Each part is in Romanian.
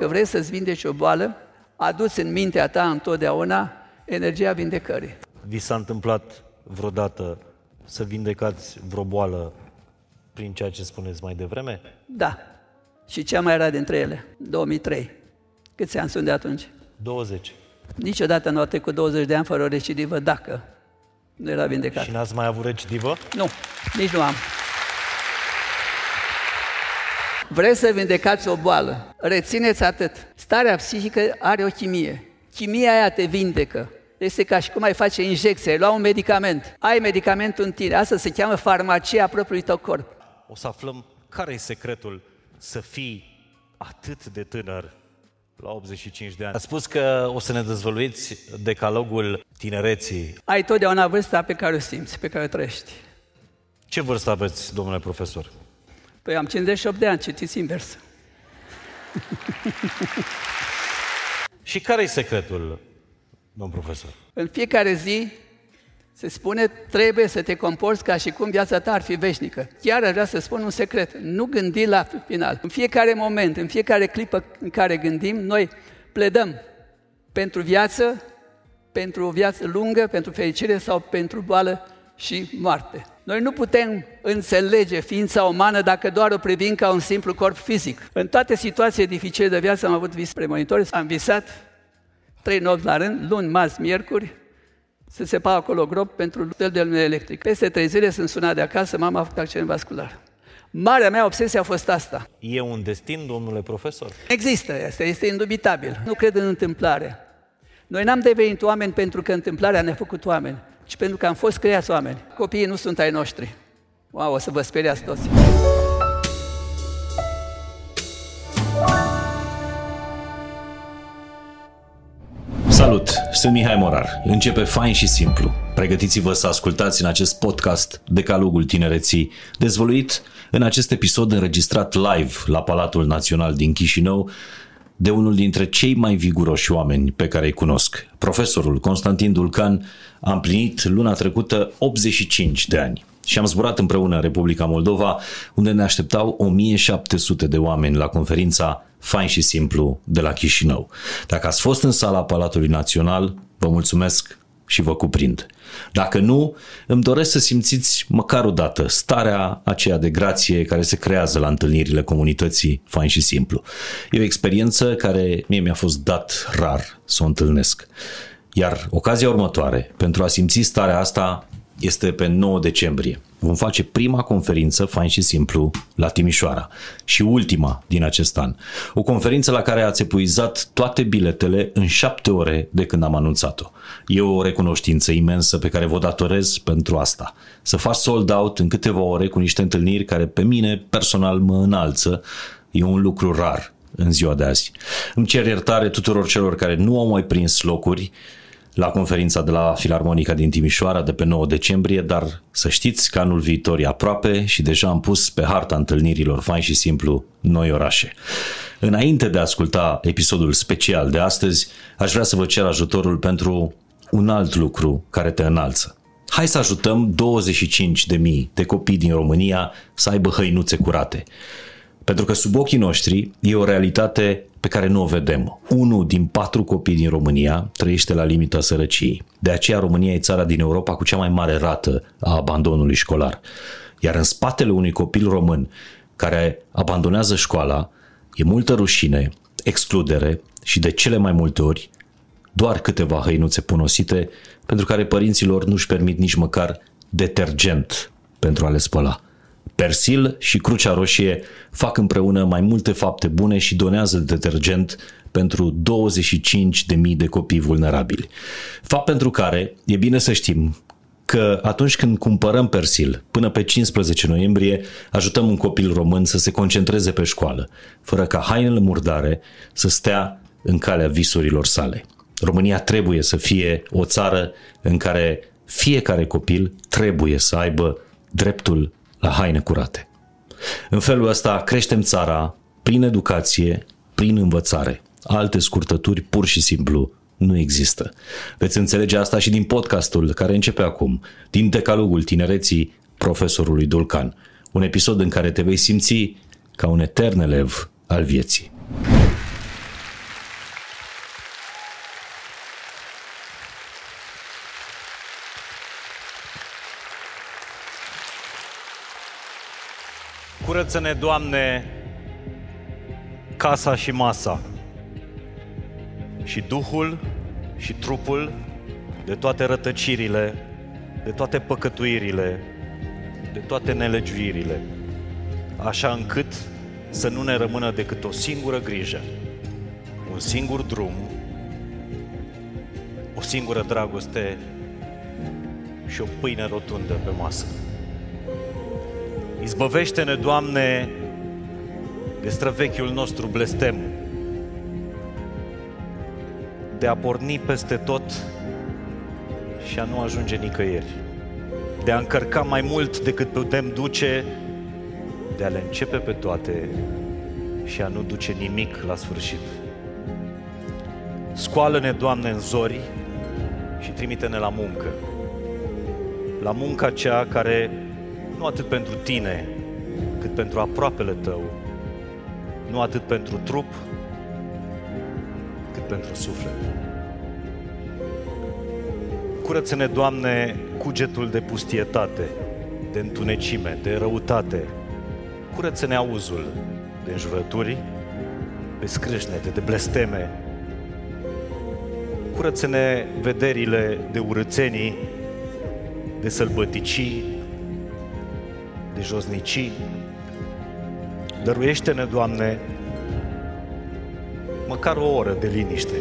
dacă vrei să-ți vindeci o boală, aduți în mintea ta întotdeauna energia vindecării. Vi s-a întâmplat vreodată să vindecați vreo boală prin ceea ce spuneți mai devreme? Da. Și cea mai rar dintre ele, 2003. Câți ani sunt de atunci? 20. Niciodată nu a trecut 20 de ani fără o recidivă dacă nu era vindecat. Și n-ați mai avut recidivă? Nu, nici nu am. Vreți să vindecați o boală? Rețineți atât. Starea psihică are o chimie. Chimia aia te vindecă. Este ca și cum ai face injecție, ai lua un medicament. Ai medicamentul în tine. Asta se cheamă farmacia propriului tău corp. O să aflăm care e secretul să fii atât de tânăr la 85 de ani. Ați spus că o să ne dezvăluiți decalogul tinereții. Ai totdeauna vârsta pe care o simți, pe care o trăiești. Ce vârstă aveți, domnule profesor? Păi am 58 de ani, citiți invers. Și care e secretul, domn profesor? În fiecare zi se spune, trebuie să te comporți ca și cum viața ta ar fi veșnică. Chiar aș vrea să spun un secret, nu gândi la final. În fiecare moment, în fiecare clipă în care gândim, noi pledăm pentru viață, pentru o viață lungă, pentru fericire sau pentru boală și moarte. Noi nu putem înțelege ființa umană dacă doar o privim ca un simplu corp fizic. În toate situațiile dificile de viață am avut vis premonitori, am visat trei nopți la rând, luni, marți, miercuri, se sepa acolo grob pentru tel de lumină electric. Peste trei zile sunt sunat de acasă, mama a făcut accident vascular. Marea mea obsesie a fost asta. E un destin, domnule profesor? Există, este, este indubitabil. Nu cred în întâmplare. Noi n-am devenit oameni pentru că întâmplarea ne-a făcut oameni, ci pentru că am fost creați oameni. Copiii nu sunt ai noștri. Wow, o să vă speriați toți. Salut, sunt Mihai Morar. Începe fain și simplu. Pregătiți-vă să ascultați în acest podcast Decalogul Tinereții, dezvoluit în acest episod înregistrat live la Palatul Național din Chișinău de unul dintre cei mai viguroși oameni pe care îi cunosc. Profesorul Constantin Dulcan a împlinit luna trecută 85 de ani și am zburat împreună în Republica Moldova, unde ne așteptau 1700 de oameni la conferința Fain și Simplu de la Chișinău. Dacă ați fost în sala Palatului Național, vă mulțumesc și vă cuprind. Dacă nu, îmi doresc să simțiți măcar o dată starea aceea de grație care se creează la întâlnirile comunității fain și simplu. E o experiență care mie mi-a fost dat rar să o întâlnesc. Iar ocazia următoare, pentru a simți starea asta, este pe 9 decembrie. Vom face prima conferință, fain și simplu, la Timișoara și ultima din acest an. O conferință la care ați epuizat toate biletele în șapte ore de când am anunțat-o. E o recunoștință imensă pe care vă datorez pentru asta. Să faci sold out în câteva ore cu niște întâlniri care pe mine personal mă înalță e un lucru rar în ziua de azi. Îmi cer iertare tuturor celor care nu au mai prins locuri, la conferința de la Filarmonica din Timișoara de pe 9 decembrie, dar să știți că anul viitor e aproape și deja am pus pe harta întâlnirilor fain și simplu noi orașe. Înainte de a asculta episodul special de astăzi, aș vrea să vă cer ajutorul pentru un alt lucru care te înalță. Hai să ajutăm 25.000 de copii din România să aibă hăinuțe curate. Pentru că sub ochii noștri e o realitate pe care nu o vedem. Unul din patru copii din România trăiește la limita sărăciei. De aceea România e țara din Europa cu cea mai mare rată a abandonului școlar. Iar în spatele unui copil român care abandonează școala e multă rușine, excludere și de cele mai multe ori doar câteva hăinuțe punosite pentru care părinților nu-și permit nici măcar detergent pentru a le spăla. Persil și Crucea Roșie fac împreună mai multe fapte bune și donează detergent pentru 25.000 de copii vulnerabili. Fapt pentru care e bine să știm că atunci când cumpărăm persil, până pe 15 noiembrie, ajutăm un copil român să se concentreze pe școală, fără ca hainele murdare să stea în calea visurilor sale. România trebuie să fie o țară în care fiecare copil trebuie să aibă dreptul la haine curate. În felul ăsta creștem țara prin educație, prin învățare. Alte scurtături pur și simplu nu există. Veți înțelege asta și din podcastul care începe acum, din decalogul tinereții profesorului Dulcan. Un episod în care te vei simți ca un etern elev al vieții. Curăță-ne, Doamne, casa și masa și Duhul și trupul de toate rătăcirile, de toate păcătuirile, de toate nelegiuirile, așa încât să nu ne rămână decât o singură grijă, un singur drum, o singură dragoste și o pâine rotundă pe masă. Izbăvește-ne, Doamne, de străvechiul nostru blestem, de a porni peste tot și a nu ajunge nicăieri, de a încărca mai mult decât putem duce, de a le începe pe toate și a nu duce nimic la sfârșit. Scoală-ne, Doamne, în zori și trimite-ne la muncă. La munca cea care nu atât pentru tine, cât pentru aproapele tău, nu atât pentru trup, cât pentru suflet. Curăță-ne, Doamne, cugetul de pustietate, de întunecime, de răutate. Curăță-ne auzul de înjurături, de scrâșnete, de blesteme. Curăță-ne vederile de urățenii, de sălbăticii, de josnicii. Dăruiește-ne, Doamne, măcar o oră de liniște.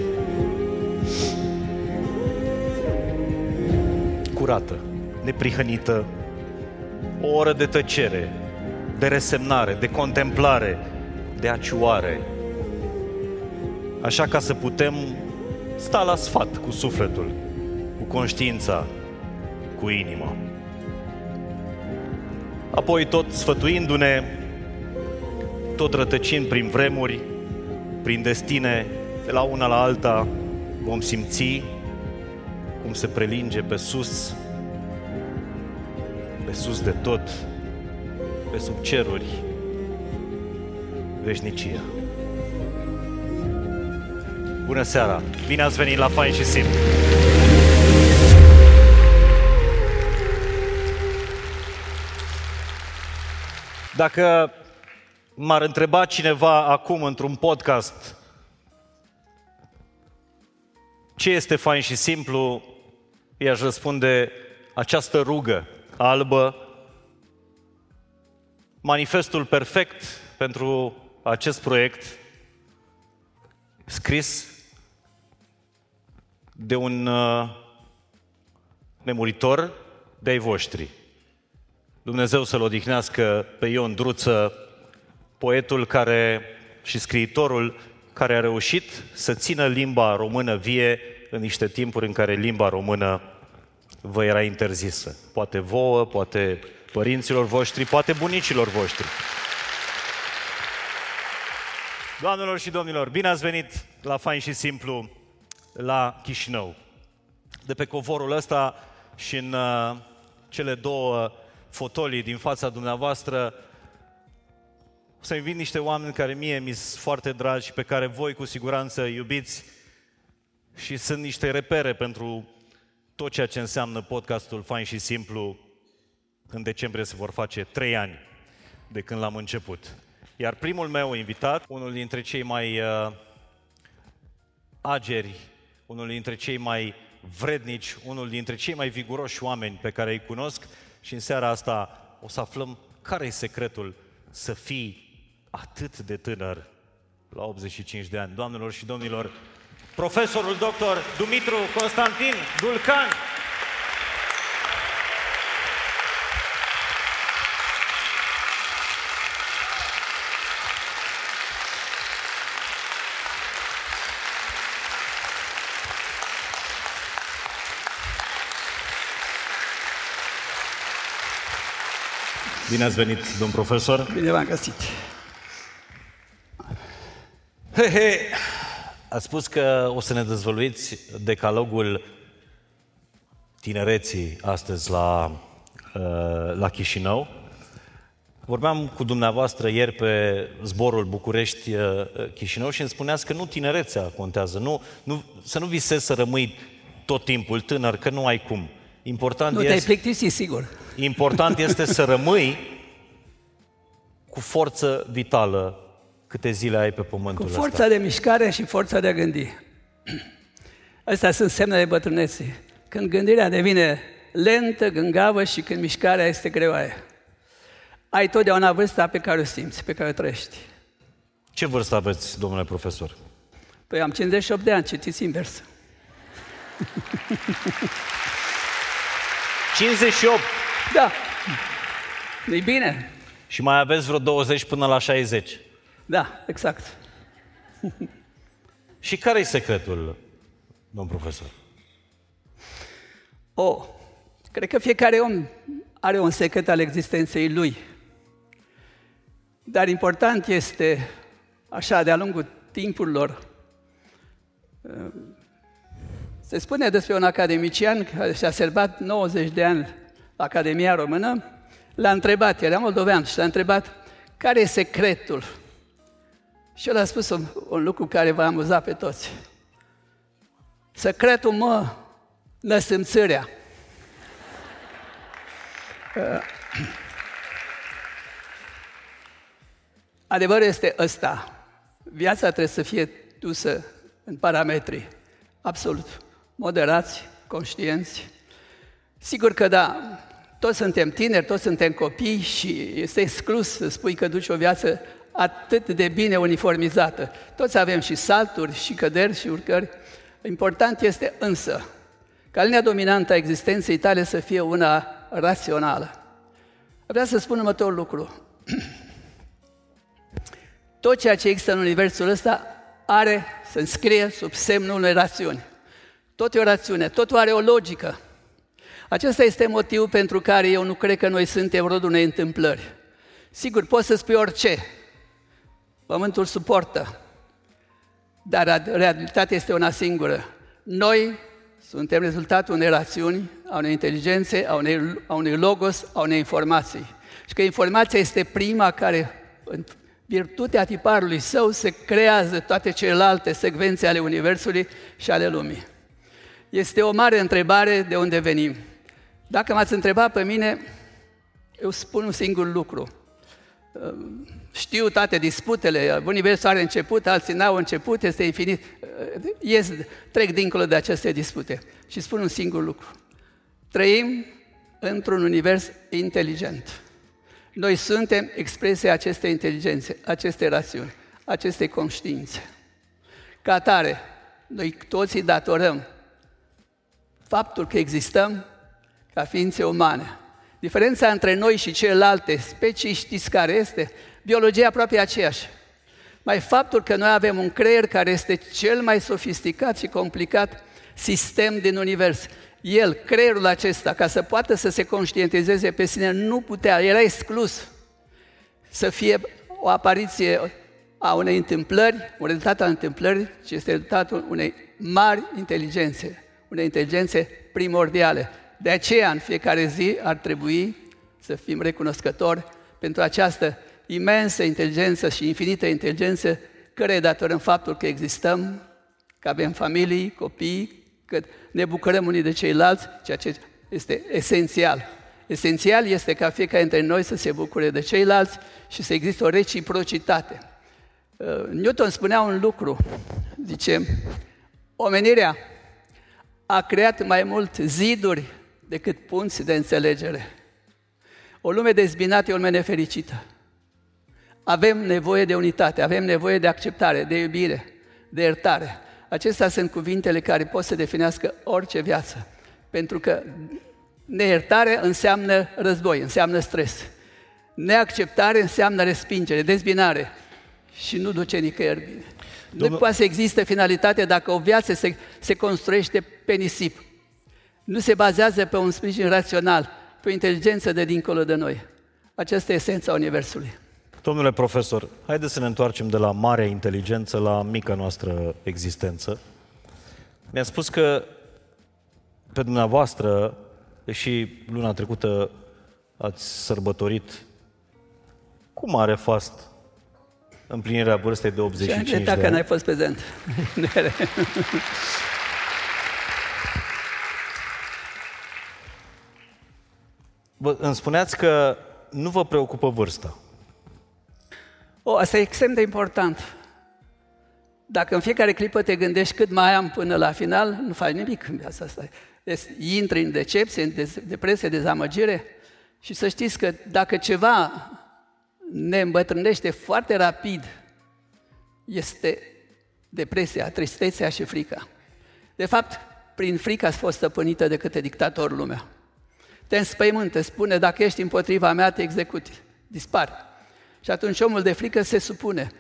Curată, neprihănită, o oră de tăcere, de resemnare, de contemplare, de acioare, așa ca să putem sta la sfat cu sufletul, cu conștiința, cu inima. Apoi tot sfătuindu-ne, tot rătăcind prin vremuri, prin destine, de la una la alta, vom simți cum se prelinge pe sus, pe sus de tot, pe sub ceruri, veșnicia. Bună seara! Bine ați venit la Fain și Simplu! Dacă m-ar întreba cineva acum într-un podcast ce este fain și simplu, i-aș răspunde această rugă albă, manifestul perfect pentru acest proiect, scris de un uh, nemuritor de ai voștri. Dumnezeu să-l odihnească pe Ion Druță, poetul care și scriitorul care a reușit să țină limba română vie în niște timpuri în care limba română vă era interzisă. Poate vouă, poate părinților voștri, poate bunicilor voștri. Doamnelor și domnilor, bine ați venit la Fain și Simplu la Chișinău. De pe covorul ăsta și în uh, cele două fotolii din fața dumneavoastră, o să invit niște oameni care mie mi sunt foarte dragi și pe care voi cu siguranță iubiți și sunt niște repere pentru tot ceea ce înseamnă podcastul Fain și Simplu. În decembrie se vor face trei ani de când l-am început. Iar primul meu invitat, unul dintre cei mai uh, ageri, unul dintre cei mai vrednici, unul dintre cei mai viguroși oameni pe care îi cunosc și în seara asta o să aflăm care e secretul să fii atât de tânăr la 85 de ani. Doamnelor și domnilor, profesorul doctor Dumitru Constantin Dulcan. Bine ați venit, domn profesor. Bine v-am găsit. He, he. Ați spus că o să ne dezvăluiți decalogul tinereții astăzi la, uh, la Chișinău. Vorbeam cu dumneavoastră ieri pe zborul București-Chișinău uh, și îmi spuneați că nu tinerețea contează, nu, nu, să nu visezi să rămâi tot timpul tânăr, că nu ai cum. Important nu este, te-ai plictisit, sigur. Important este să rămâi cu cu forță vitală câte zile ai pe pământul Cu ăsta. forța de mișcare și forța de a gândi. Astea sunt semnele bătrâneții. Când gândirea devine lentă, gângavă și când mișcarea este greoaie. Ai totdeauna vârsta pe care o simți, pe care o trăiești. Ce vârstă aveți, domnule profesor? Păi am 58 de ani, citiți invers. 58! Da, e bine. Și mai aveți vreo 20 până la 60. Da, exact. Și care e secretul, domn profesor? O, cred că fiecare om are un secret al existenței lui. Dar important este, așa, de-a lungul timpurilor, se spune despre un academician care și-a serbat 90 de ani la Academia Română, l-a întrebat, era moldovean, și l-a întrebat care e secretul. Și el a spus un, un lucru care va amuza pe toți. Secretul, mă, năsâmțârea. Adevărul este ăsta. Viața trebuie să fie dusă în parametri absolut moderați, conștienți. Sigur că da, toți suntem tineri, toți suntem copii și este exclus să spui că duci o viață atât de bine uniformizată. Toți avem și salturi, și căderi, și urcări. Important este însă ca linia dominantă a existenței tale să fie una rațională. Vreau să spun următorul lucru. Tot ceea ce există în universul ăsta are să înscrie sub semnul unei rațiuni. Tot e o rațiune, totul are o logică. Acesta este motivul pentru care eu nu cred că noi suntem rodul unei întâmplări. Sigur, poți să spui orice. Pământul suportă. Dar realitatea este una singură. Noi suntem rezultatul unei rațiuni, a unei inteligențe, a unei, a unei logos, a unei informații. Și că informația este prima care, în virtutea tiparului său, se creează toate celelalte secvențe ale Universului și ale lumii. Este o mare întrebare de unde venim. Dacă m-ați întrebat pe mine, eu spun un singur lucru. Știu toate disputele, universul are început, alții n-au început, este infinit. Ies, trec dincolo de aceste dispute și spun un singur lucru. Trăim într-un univers inteligent. Noi suntem expresia acestei inteligențe, acestei rațiuni, acestei conștiințe. Ca atare, noi toții datorăm faptul că existăm ca ființe umane. Diferența între noi și celelalte specii, știți care este? Biologia aproape aceeași. Mai faptul că noi avem un creier care este cel mai sofisticat și complicat sistem din univers. El, creierul acesta, ca să poată să se conștientizeze pe sine, nu putea, era exclus să fie o apariție a unei întâmplări, un rezultat al întâmplării, ci este rezultatul unei mari inteligențe, unei inteligențe primordiale. De aceea, în fiecare zi, ar trebui să fim recunoscători pentru această imensă inteligență și infinită inteligență, care datorăm faptul că existăm, că avem familii, copii, că ne bucurăm unii de ceilalți, ceea ce este esențial. Esențial este ca fiecare dintre noi să se bucure de ceilalți și să existe o reciprocitate. Newton spunea un lucru, zice, omenirea a creat mai mult ziduri decât punți de înțelegere. O lume dezbinată e o lume nefericită. Avem nevoie de unitate, avem nevoie de acceptare, de iubire, de iertare. Acestea sunt cuvintele care pot să definească orice viață. Pentru că neiertare înseamnă război, înseamnă stres. Neacceptare înseamnă respingere, dezbinare și nu duce nicăieri bine. Domnul... Nu poate să existe finalitate dacă o viață se, se construiește pe nisip. Nu se bazează pe un sprijin rațional, pe o inteligență de dincolo de noi. Aceasta e esența Universului. Domnule profesor, haideți să ne întoarcem de la marea inteligență la mica noastră existență. Mi-a spus că pe dumneavoastră, deși luna trecută ați sărbătorit cu mare fast împlinirea vârstei de 85 de ani. dacă n-ai fost prezent. Bă, îmi spuneați că nu vă preocupă vârsta. O, asta e extrem de important. Dacă în fiecare clipă te gândești cât mai am până la final, nu faci nimic în viața asta. Este, intri în decepție, în depresie, dezamăgire și să știți că dacă ceva ne îmbătrânește foarte rapid, este depresia, tristețea și frica. De fapt, prin frică a fost stăpânită de câte dictator lumea. Te înspăimântă, spune, dacă ești împotriva mea, te executi, dispari. Și atunci omul de frică se supune.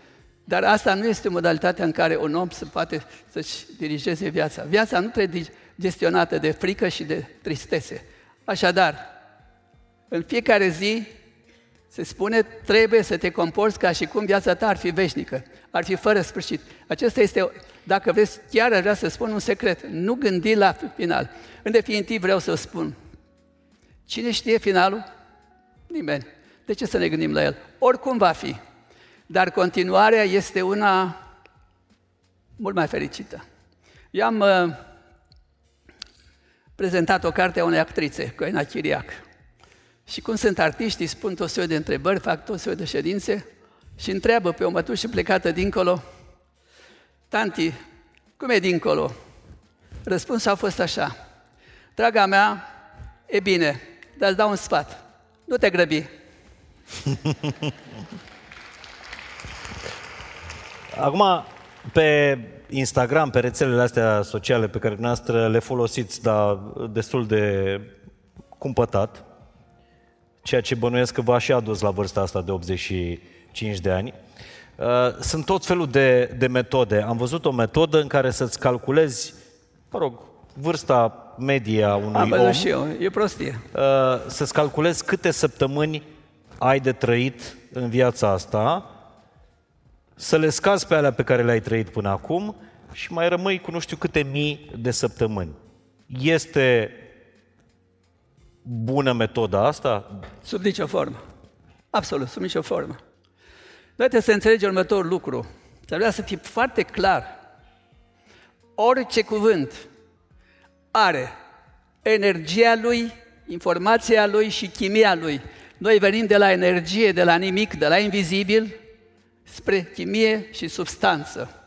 Dar asta nu este modalitatea în care un om se poate să-și dirigeze viața. Viața nu trebuie gestionată de frică și de tristețe. Așadar, în fiecare zi se spune, trebuie să te comporți ca și cum viața ta ar fi veșnică, ar fi fără sfârșit. Acesta este, dacă vreți, chiar aș vrea să spun un secret. Nu gândi la final. În definitiv vreau să spun. Cine știe finalul? Nimeni. De ce să ne gândim la el? Oricum va fi. Dar continuarea este una mult mai fericită. Eu am uh, prezentat o carte a unei actrițe, Coina Chiriac. Și cum sunt artiștii, spun tot soiul de întrebări, fac tot soiul de ședințe și întreabă pe o mătușă plecată dincolo, Tanti, cum e dincolo? Răspunsul a fost așa, Draga mea, e bine, dar îți dau un sfat, nu te grăbi. Acum, pe Instagram, pe rețelele astea sociale pe care dumneavoastră le folosiți, dar destul de cumpătat, ceea ce bănuiesc că v-a și adus la vârsta asta de 85 de ani, uh, sunt tot felul de, de metode. Am văzut o metodă în care să-ți calculezi, mă rog, vârsta medie a unui Am om. și eu, e prostie. Uh, să-ți calculezi câte săptămâni ai de trăit în viața asta, să le scazi pe alea pe care le-ai trăit până acum și mai rămâi cu nu știu câte mii de săptămâni. Este bună metoda asta? Sub nicio formă. Absolut, sub nicio formă. Noi trebuie să înțelegi următorul lucru. Să vrea să fie foarte clar. Orice cuvânt are energia lui, informația lui și chimia lui. Noi venim de la energie, de la nimic, de la invizibil, spre chimie și substanță.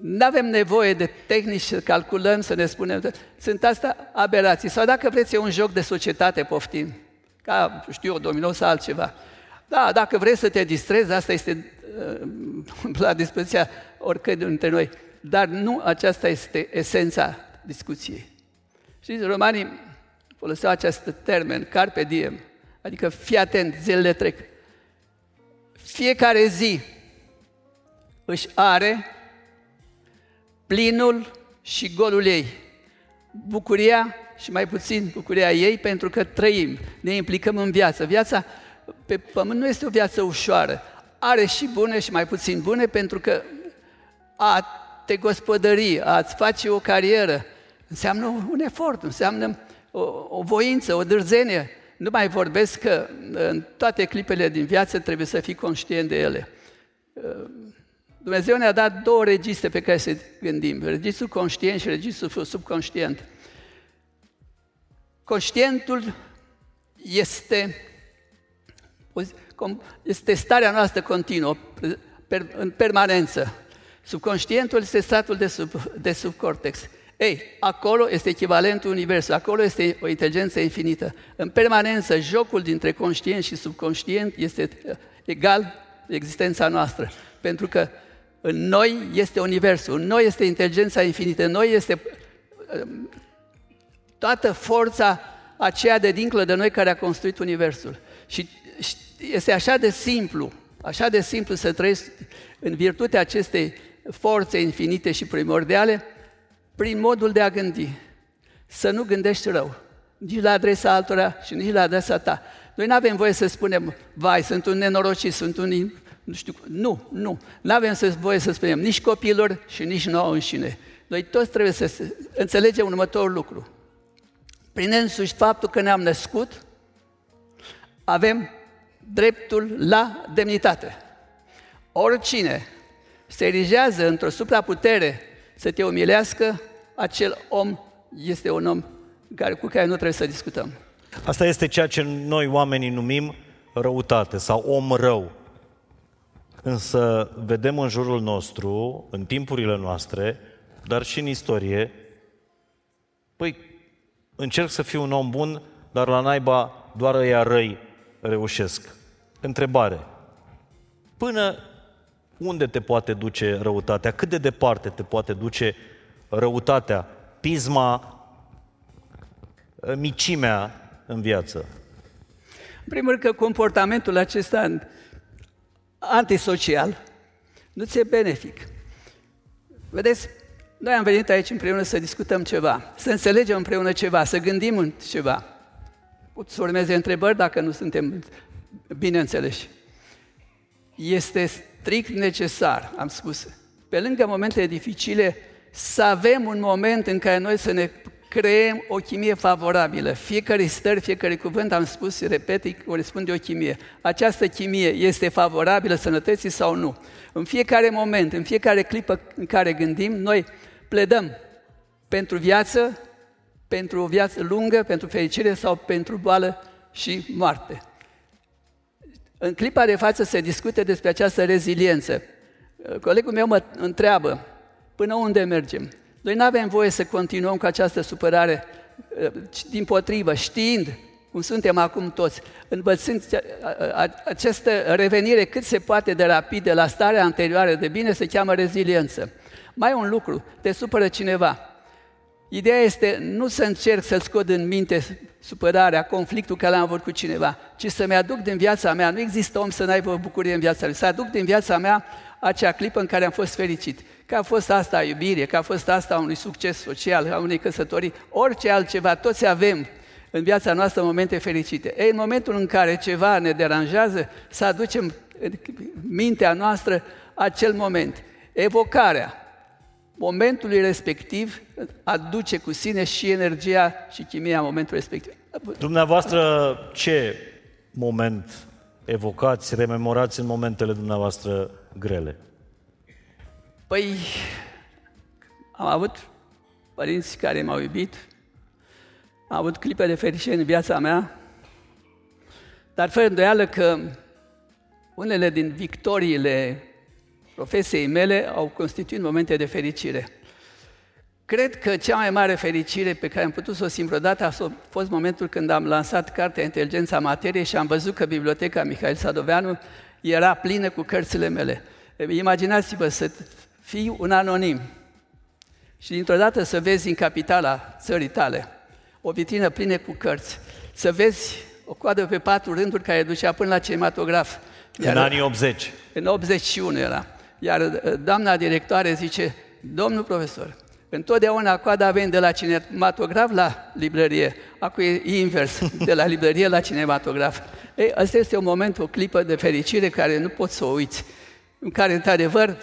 Nu avem nevoie de tehnici să calculăm, să ne spunem. Sunt asta aberații. Sau dacă vreți, e un joc de societate, poftim. Ca, știu eu, domino sau altceva. Da, dacă vreți să te distrezi, asta este uh, la dispoziția oricăi dintre noi. Dar nu aceasta este esența discuției. Știți, romanii foloseau acest termen, carpe diem, adică fii atent, zilele trec. Fiecare zi își are plinul și golul ei. Bucuria și mai puțin bucuria ei pentru că trăim, ne implicăm în viață. Viața pe pământ nu este o viață ușoară. Are și bune și mai puțin bune pentru că a te gospodări, a-ți face o carieră, înseamnă un efort, înseamnă o, o voință, o dârzenie. Nu mai vorbesc că în toate clipele din viață trebuie să fii conștient de ele. Dumnezeu ne-a dat două registre pe care să gândim, registrul conștient și registrul subconștient. Conștientul este, este starea noastră continuă, în permanență. Subconștientul este statul de, sub, de subcortex. Ei, acolo este echivalentul Universului, acolo este o inteligență infinită. În permanență, jocul dintre conștient și subconștient este egal existența noastră. Pentru că în noi este Universul, în noi este inteligența infinită, în noi este um, toată forța aceea de dincolo de noi care a construit Universul. Și este așa de simplu, așa de simplu să trăiești în virtutea acestei forțe infinite și primordiale, prin modul de a gândi. Să nu gândești rău, nici la adresa altora și nici la adresa ta. Noi nu avem voie să spunem, vai, sunt un nenorocit, sunt un nu știu, nu, nu. Nu avem să voie să spunem nici copilor și nici nouă înșine. Noi toți trebuie să înțelegem următorul lucru. Prin însuși faptul că ne-am născut, avem dreptul la demnitate. Oricine se erigează într-o supraputere să te umilească, acel om este un om care, cu care nu trebuie să discutăm. Asta este ceea ce noi oamenii numim răutate sau om rău. Însă vedem în jurul nostru, în timpurile noastre, dar și în istorie, păi, încerc să fiu un om bun, dar la naiba doar ăia răi reușesc. Întrebare. Până unde te poate duce răutatea? Cât de departe te poate duce răutatea, pisma, micimea în viață? În primul rând că comportamentul acesta antisocial nu ți-e benefic. Vedeți, noi am venit aici împreună să discutăm ceva, să înțelegem împreună ceva, să gândim în ceva. Pot să urmeze întrebări dacă nu suntem bine înțeleși. Este strict necesar, am spus, pe lângă momentele dificile, să avem un moment în care noi să ne creăm o chimie favorabilă. Fiecare stări, fiecare cuvânt, am spus, repet, corespunde o chimie. Această chimie este favorabilă sănătății sau nu? În fiecare moment, în fiecare clipă în care gândim, noi pledăm pentru viață, pentru o viață lungă, pentru fericire sau pentru boală și moarte. În clipa de față se discute despre această reziliență. Colegul meu mă întreabă, până unde mergem? Noi nu avem voie să continuăm cu această supărare, din potrivă, știind cum suntem acum toți, învățând această revenire cât se poate de rapidă la starea anterioară de bine, se cheamă reziliență. Mai un lucru, te supără cineva. Ideea este nu să încerc să-l scot în minte supărarea, conflictul care l-am avut cu cineva, ci să-mi aduc din viața mea, nu există om să n-aibă bucurie în viața lui, să aduc din viața mea acea clipă în care am fost fericit. Că a fost asta iubire, că a fost asta unui succes social, a unei căsătorii, orice altceva, toți avem în viața noastră momente fericite. Ei, în momentul în care ceva ne deranjează, să aducem în mintea noastră acel moment. Evocarea momentului respectiv aduce cu sine și energia și chimia momentului respectiv. Dumneavoastră, ce moment evocați, rememorați în momentele dumneavoastră grele? Păi, am avut părinți care m-au iubit, am avut clipe de fericire în viața mea, dar fără îndoială că unele din victoriile profesiei mele au constituit momente de fericire. Cred că cea mai mare fericire pe care am putut să o simt vreodată a fost momentul când am lansat cartea Inteligența Materiei și am văzut că biblioteca Mihail Sadoveanu era plină cu cărțile mele. Imaginați-vă să fii un anonim și dintr-o dată să vezi în capitala țării tale o vitrină plină cu cărți, să vezi o coadă pe patru rânduri care ducea până la cinematograf. Iar în anii 80. În 81 era. Iar uh, doamna directoare zice, domnul profesor, întotdeauna coada vine de la cinematograf la librărie. Acum e invers, de la librărie la cinematograf. Ei, asta este un moment, o clipă de fericire care nu poți să o uiți. În care, într-adevăr,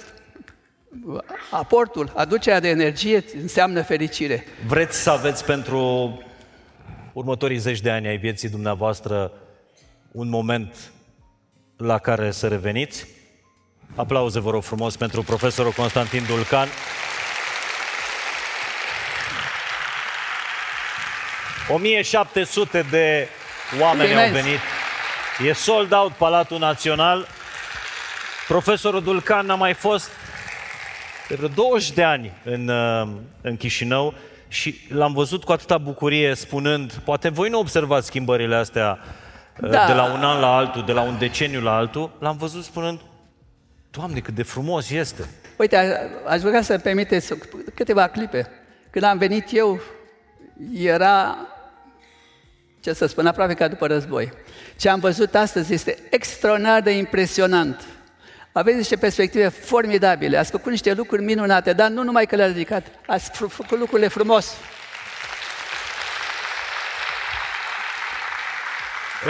aportul, aducerea de energie înseamnă fericire. Vreți să aveți pentru următorii zeci de ani ai vieții dumneavoastră un moment la care să reveniți? Aplauze, vă rog frumos, pentru profesorul Constantin Dulcan. ...1700 de oameni Imens. au venit. E sold out Palatul Național. Profesorul Dulcan a mai fost de vreo 20 de ani în, uh, în Chișinău și l-am văzut cu atâta bucurie spunând, poate voi nu observați schimbările astea uh, da. de la un an la altul, de la un deceniu la altul, l-am văzut spunând, Doamne, cât de frumos este! Uite, aș vrea să permiteți câteva clipe. Când am venit eu, era, ce să spun, aproape ca după război. Ce am văzut astăzi este extraordinar de impresionant. Aveți niște perspective formidabile, ați făcut niște lucruri minunate, dar nu numai că le-ați ridicat, ați făcut lucrurile frumos.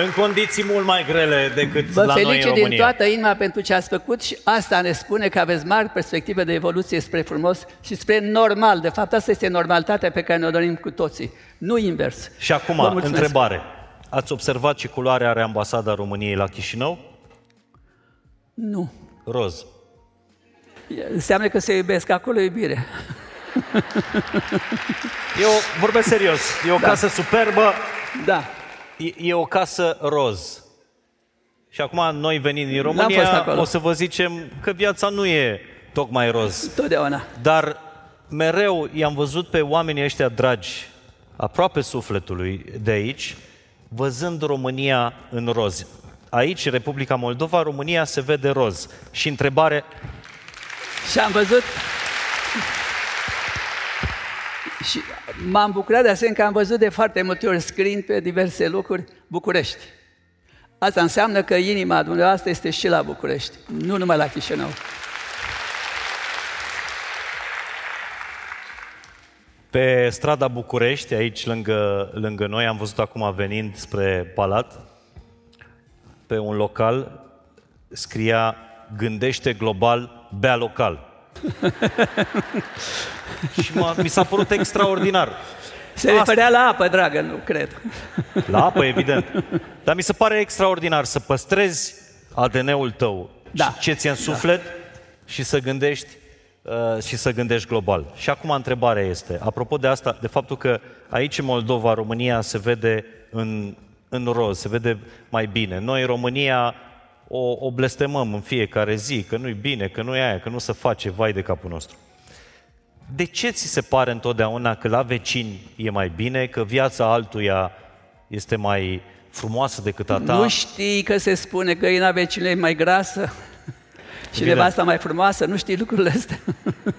În condiții mult mai grele decât Vă la noi în România. din toată inima pentru ce ați făcut și asta ne spune că aveți mari perspective de evoluție spre frumos și spre normal. De fapt, asta este normalitatea pe care ne-o dorim cu toții, nu invers. Și acum, întrebare. Ați observat ce culoare are ambasada României la Chișinău? Nu. Roz. Înseamnă că se iubesc, acolo iubire. Eu vorbesc serios. E o da. casă superbă. Da. E, e o casă roz. Și acum noi venind din N-am fost România, acolo. o să vă zicem că viața nu e tocmai roz. Totdeauna. Dar mereu i-am văzut pe oamenii ăștia dragi, aproape sufletului de aici, văzând România în roz. Aici, Republica Moldova, România se vede roz. Și întrebare, Și am văzut și m-am bucurat de asemenea că am văzut de foarte multe ori scriind pe diverse locuri București. Asta înseamnă că inima dumneavoastră este și la București, nu numai la Chișinău. pe strada București, aici lângă, lângă noi, am văzut acum venind spre Palat, pe un local scria Gândește global, bea local. și m-a, mi s-a părut extraordinar. Se referea la apă, dragă, nu cred. La apă, evident. Dar mi se pare extraordinar să păstrezi ADN-ul tău Da. și ce ți în suflet și să gândești uh, și să gândești global. Și acum întrebarea este, apropo de asta, de faptul că aici în Moldova, România se vede în, în roz, se vede mai bine. Noi în România o, o blestemăm în fiecare zi, că nu-i bine, că nu-i aia, că nu se face, vai de capul nostru. De ce ți se pare întotdeauna că la vecini e mai bine, că viața altuia este mai frumoasă decât a ta? Nu știi că se spune că găina vecinului e mai grasă și Evident. nevasta mai frumoasă, nu știi lucrurile astea?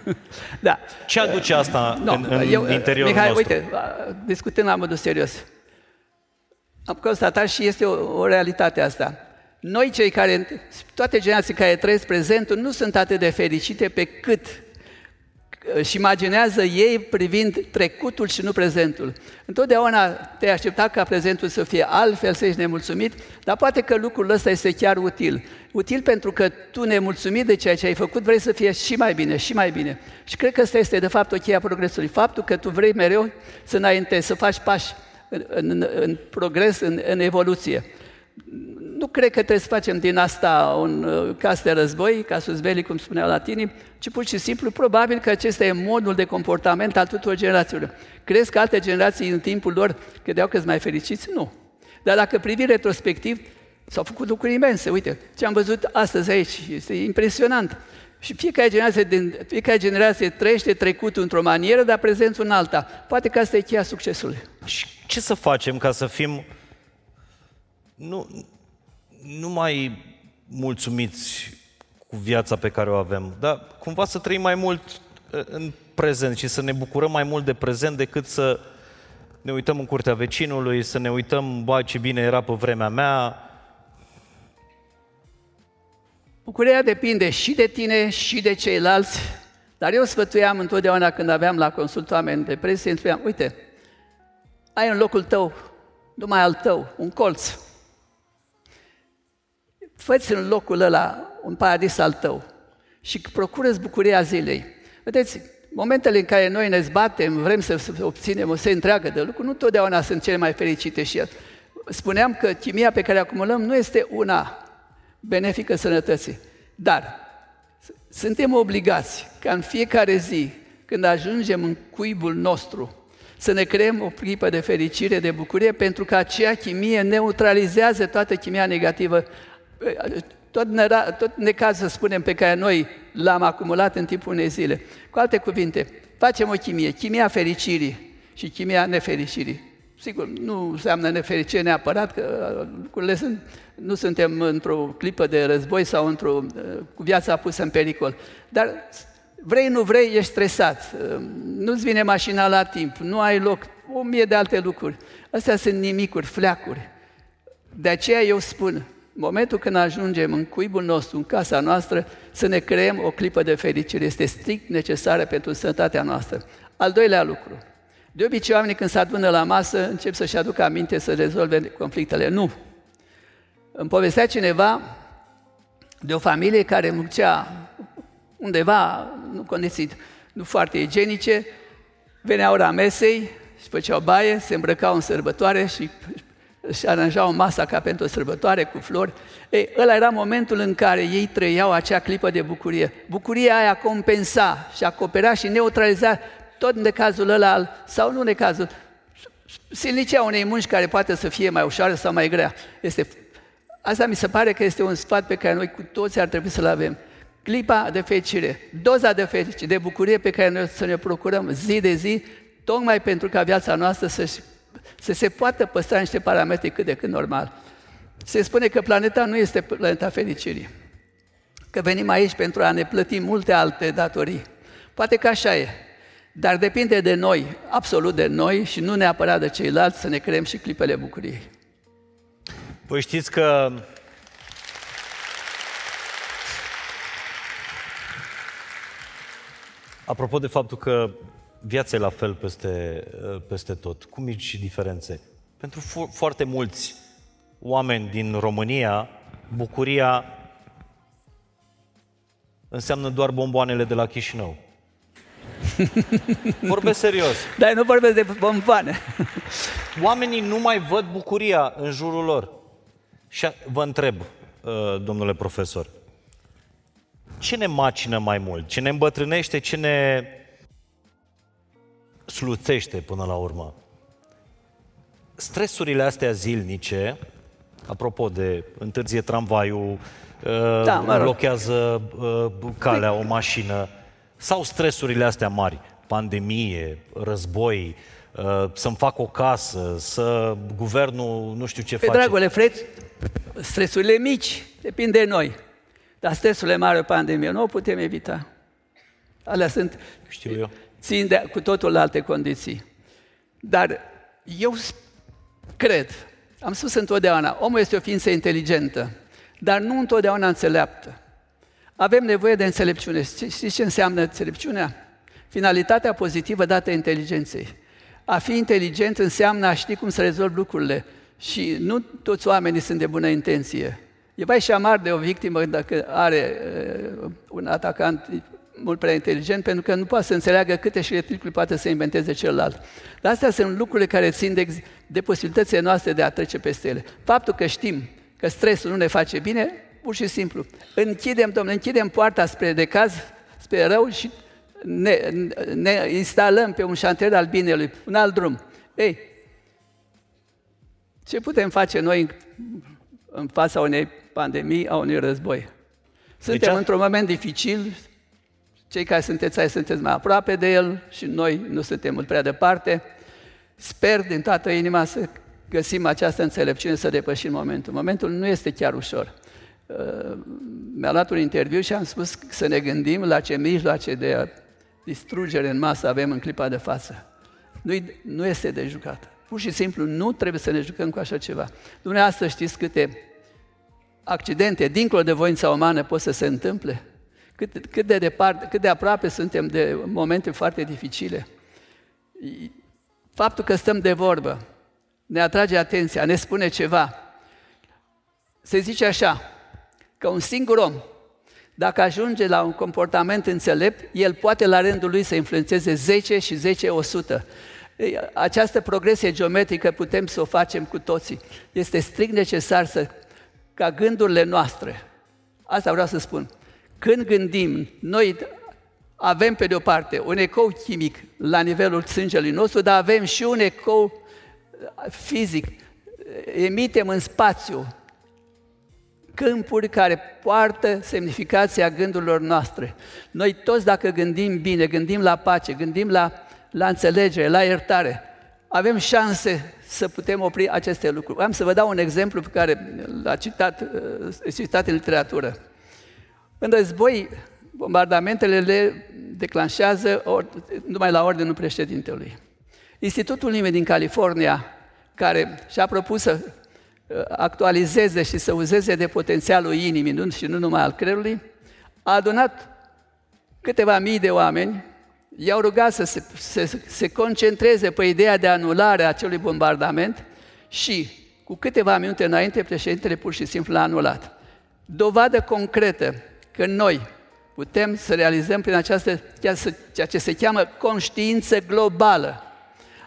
da. Ce aduce asta No, în, în eu, interiorul Mihai, nostru? uite, discutând la modul serios, am constatat și este o, o realitate asta. Noi cei care, toate generații care trăiesc prezentul, nu sunt atât de fericite pe cât își imaginează ei privind trecutul și nu prezentul. Întotdeauna te-ai aștepta ca prezentul să fie altfel, să ești nemulțumit, dar poate că lucrul ăsta este chiar util. Util pentru că tu, nemulțumit de ceea ce ai făcut, vrei să fie și mai bine, și mai bine. Și cred că ăsta este, de fapt, o cheie a progresului. Faptul că tu vrei mereu să înaintezi, să faci pași în, în, în progres, în, în evoluție nu cred că trebuie să facem din asta un uh, caz de război, casus belli, cum spuneau latinii, ci pur și simplu, probabil că acesta e modul de comportament al tuturor generațiilor. Crezi că alte generații în timpul lor credeau că sunt mai fericiți? Nu. Dar dacă privim retrospectiv, s-au făcut lucruri imense. Uite, ce am văzut astăzi aici este impresionant. Și fiecare generație, din, fiecare generație trăiește trecutul într-o manieră, dar prezentul în alta. Poate că asta e cheia succesului. Și ce să facem ca să fim nu, nu mai mulțumiți cu viața pe care o avem, dar cumva să trăim mai mult uh, în prezent și să ne bucurăm mai mult de prezent decât să ne uităm în curtea vecinului, să ne uităm, ba, ce bine era pe vremea mea. Bucuria depinde și de tine și de ceilalți, dar eu sfătuiam întotdeauna când aveam la consult oameni de presie, îmi spuneam, uite, ai în locul tău, numai al tău, un colț. Fă-ți în locul ăla un paradis al tău și procură bucuria zilei. Vedeți, momentele în care noi ne zbatem, vrem să obținem o serie întreagă de lucruri, nu totdeauna sunt cele mai fericite și spuneam că chimia pe care o acumulăm nu este una benefică sănătății. Dar suntem obligați ca în fiecare zi, când ajungem în cuibul nostru, să ne creăm o clipă de fericire, de bucurie, pentru că acea chimie neutralizează toată chimia negativă, tot, nera, tot necaz, să spunem, pe care noi l-am acumulat în timpul unei zile. Cu alte cuvinte, facem o chimie, chimia fericirii și chimia nefericirii. Sigur, nu înseamnă nefericire neapărat, că lucrurile sunt, nu suntem într-o clipă de război sau într-o, cu viața pusă în pericol. Dar vrei, nu vrei, ești stresat, nu-ți vine mașina la timp, nu ai loc, o mie de alte lucruri. Astea sunt nimicuri, fleacuri. De aceea eu spun, în momentul când ajungem în cuibul nostru, în casa noastră, să ne creăm o clipă de fericire. Este strict necesară pentru sănătatea noastră. Al doilea lucru. De obicei, oamenii când se adună la masă, încep să-și aducă aminte să rezolve conflictele. Nu. Îmi povestea cineva de o familie care muncea undeva, în condiții nu foarte igienice, venea ora mesei, și făceau baie, se îmbrăcau în sărbătoare și își aranjau masa ca pentru o sărbătoare cu flori. Ei, ăla era momentul în care ei trăiau acea clipă de bucurie. Bucuria aia compensa și acopera și neutraliza tot necazul ăla, sau nu necazul, silnicea unei munci care poate să fie mai ușoară sau mai grea. Este Asta mi se pare că este un sfat pe care noi cu toți ar trebui să-l avem. Clipa de fericire, doza de fericire, de bucurie pe care noi să ne procurăm zi de zi, tocmai pentru ca viața noastră să, să se poată păstra niște parametri cât de cât normal. Se spune că planeta nu este planeta fericirii, că venim aici pentru a ne plăti multe alte datorii. Poate că așa e, dar depinde de noi, absolut de noi și nu neapărat de ceilalți să ne creăm și clipele bucuriei. Păi știți că Apropo de faptul că viața e la fel peste, peste tot, cu mici diferențe. Pentru fo- foarte mulți oameni din România, bucuria înseamnă doar bomboanele de la Chișinău. Vorbesc serios. Dar nu vorbesc de bomboane. Oamenii nu mai văd bucuria în jurul lor. Și vă întreb, uh, domnule profesor, ce ne macină mai mult? Ce ne îmbătrânește? Ce ne sluțește până la urmă? Stresurile astea zilnice, apropo de întârzie tramvaiul, da, mă rog. blochează uh, calea o mașină, sau stresurile astea mari, pandemie, război, uh, să-mi fac o casă, să guvernul nu știu ce Pe face. dragule, frate, stresurile mici depinde de noi. Dar stresurile mari, o pandemie, nu o putem evita. Alea sunt, Știu eu. țin de cu totul alte condiții. Dar eu cred, am spus întotdeauna, omul este o ființă inteligentă, dar nu întotdeauna înțeleaptă. Avem nevoie de înțelepciune. Știți ce înseamnă înțelepciunea? Finalitatea pozitivă dată inteligenței. A fi inteligent înseamnă a ști cum să rezolvi lucrurile. Și nu toți oamenii sunt de bună intenție. E mai și amar de o victimă dacă are uh, un atacant mult prea inteligent, pentru că nu poate să înțeleagă câte și tricuri poate să inventeze celălalt. Dar astea sunt lucrurile care țin de, de posibilitățile noastre de a trece peste ele. Faptul că știm că stresul nu ne face bine, pur și simplu. Închidem, domnule, închidem poarta spre decaz, spre rău și ne, ne instalăm pe un șantier al binelui, un alt drum. Ei, ce putem face noi în, în fața unei pandemii, a unui război? Suntem deci, într-un moment dificil, cei care sunteți aici sunteți mai aproape de el și noi nu suntem mult prea departe. Sper din toată inima să găsim această înțelepciune să depășim momentul. Momentul nu este chiar ușor. Uh, mi-a luat un interviu și am spus să ne gândim la ce mijloace de distrugere în masă avem în clipa de față. nu nu este de jucat. Pur și simplu nu trebuie să ne jucăm cu așa ceva. Dumneavoastră știți câte accidente, dincolo de voința umană, pot să se întâmple? Cât, cât, de departe, cât de aproape suntem de momente foarte dificile. Faptul că stăm de vorbă ne atrage atenția, ne spune ceva. Se zice așa, că un singur om, dacă ajunge la un comportament înțelept, el poate la rândul lui să influențeze 10 și 10 100. Această progresie geometrică putem să o facem cu toții. Este strict necesar să, ca gândurile noastre, asta vreau să spun, când gândim, noi avem pe de o parte un ecou chimic la nivelul sângelui nostru, dar avem și un ecou fizic. Emitem în spațiu câmpuri care poartă semnificația gândurilor noastre. Noi toți dacă gândim bine, gândim la pace, gândim la, la înțelegere, la iertare, avem șanse să putem opri aceste lucruri. Am să vă dau un exemplu pe care l-a citat, uh, citat în literatură. În război, bombardamentele le declanșează or, numai la ordinul președintelui. Institutul Nimeni din California, care și-a propus să uh, actualizeze și să uzeze de potențialul inimii nu, și nu numai al creierului, a adunat câteva mii de oameni, i-au rugat să se, să se concentreze pe ideea de anulare a acelui bombardament și cu câteva minute înainte președintele pur și simplu l-a anulat. Dovadă concretă că noi putem să realizăm prin această, ceea ce se cheamă conștiință globală.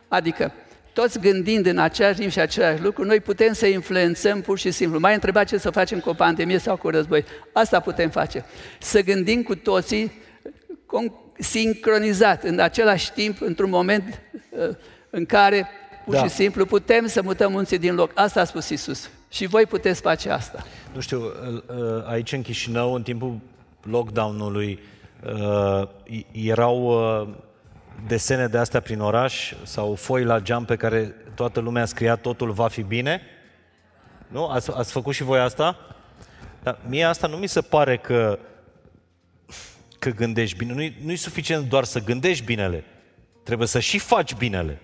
Adică, toți gândind în același timp și același lucru, noi putem să influențăm pur și simplu. Mai întrebat ce să facem cu o pandemie sau cu război. Asta putem face. Să gândim cu toții sincronizat, în același timp, într-un moment uh, în care pur da. și simplu putem să mutăm munții din loc. Asta a spus Isus. Și voi puteți face asta. Nu știu, aici în Chișinău, în timpul lockdown-ului, erau desene de astea prin oraș sau foi la geam pe care toată lumea scria totul va fi bine? Nu? Ați, ați făcut și voi asta? Dar mie asta nu mi se pare că, că gândești bine. Nu-i, nu-i suficient doar să gândești binele. Trebuie să și faci binele.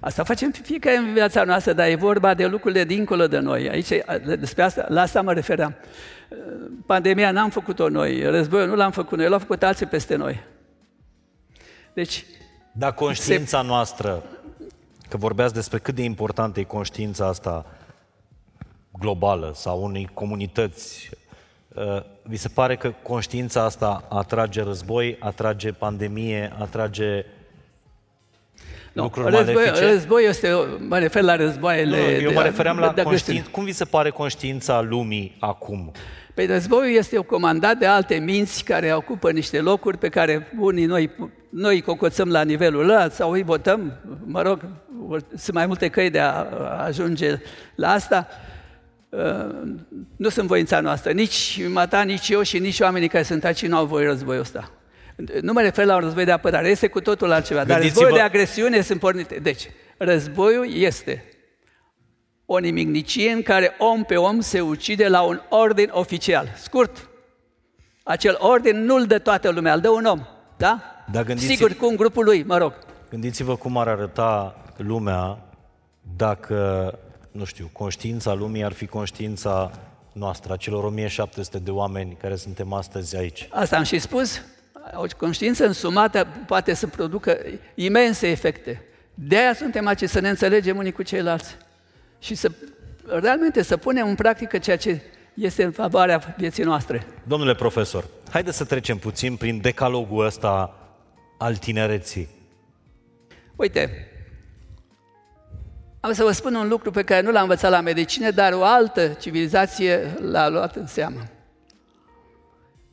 Asta facem fiecare în viața noastră, dar e vorba de lucrurile dincolo de noi. Aici, despre asta, la asta mă refeream. Pandemia n-am făcut-o noi, războiul nu l-am făcut noi, l-au făcut alții peste noi. Deci... Dar conștiința se... noastră, că vorbeați despre cât de importantă e conștiința asta globală sau unei comunități, uh, vi se pare că conștiința asta atrage război, atrage pandemie, atrage nu, lucruri război, malefice? Război este, mă refer la războaiele... Nu, eu mă refeream la conștiință. Cum vi se pare conștiința lumii acum? Păi războiul este comandat de alte minți care ocupă niște locuri pe care unii noi, noi cocoțăm la nivelul ăla sau îi votăm, mă rog, sunt mai multe căi de a ajunge la asta. Uh, nu sunt voința noastră, nici mata, nici eu și nici oamenii care sunt aici nu au voie războiul ăsta. Nu mă refer la un război de apărare, este cu totul altceva, dar războiul de agresiune sunt pornite. Deci, războiul este o nimicnicie în care om pe om se ucide la un ordin oficial. Scurt, acel ordin nu-l dă toată lumea, îl dă un om, da? da Sigur, cu un grupul lui, mă rog. Gândiți-vă cum ar arăta lumea dacă, nu știu, conștiința lumii ar fi conștiința noastră, a celor 1700 de oameni care suntem astăzi aici. Asta am și spus. O conștiință însumată poate să producă imense efecte. De aia suntem aici, să ne înțelegem unii cu ceilalți și să realmente să punem în practică ceea ce este în favoarea vieții noastre. Domnule profesor, haideți să trecem puțin prin decalogul ăsta al tinereții. Uite, am să vă spun un lucru pe care nu l-am învățat la medicină, dar o altă civilizație l-a luat în seamă.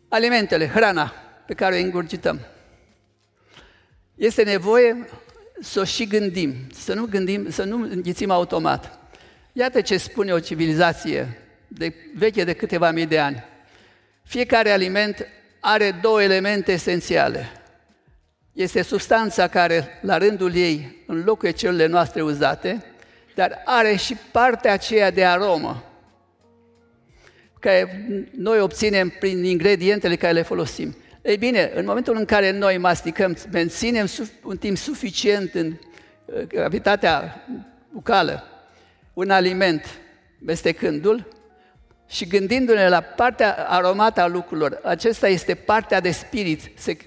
Alimentele, hrana pe care o ingurgităm. Este nevoie să o și gândim, să nu gândim, să nu înghițim automat. Iată ce spune o civilizație de veche de câteva mii de ani. Fiecare aliment are două elemente esențiale. Este substanța care, la rândul ei, înlocuie celulele noastre uzate, dar are și partea aceea de aromă, care noi obținem prin ingredientele care le folosim. Ei bine, în momentul în care noi masticăm, menținem un timp suficient în uh, gravitatea bucală, un aliment mestecându-l și gândindu-ne la partea aromată a lucrurilor, acesta este partea de spirit, se,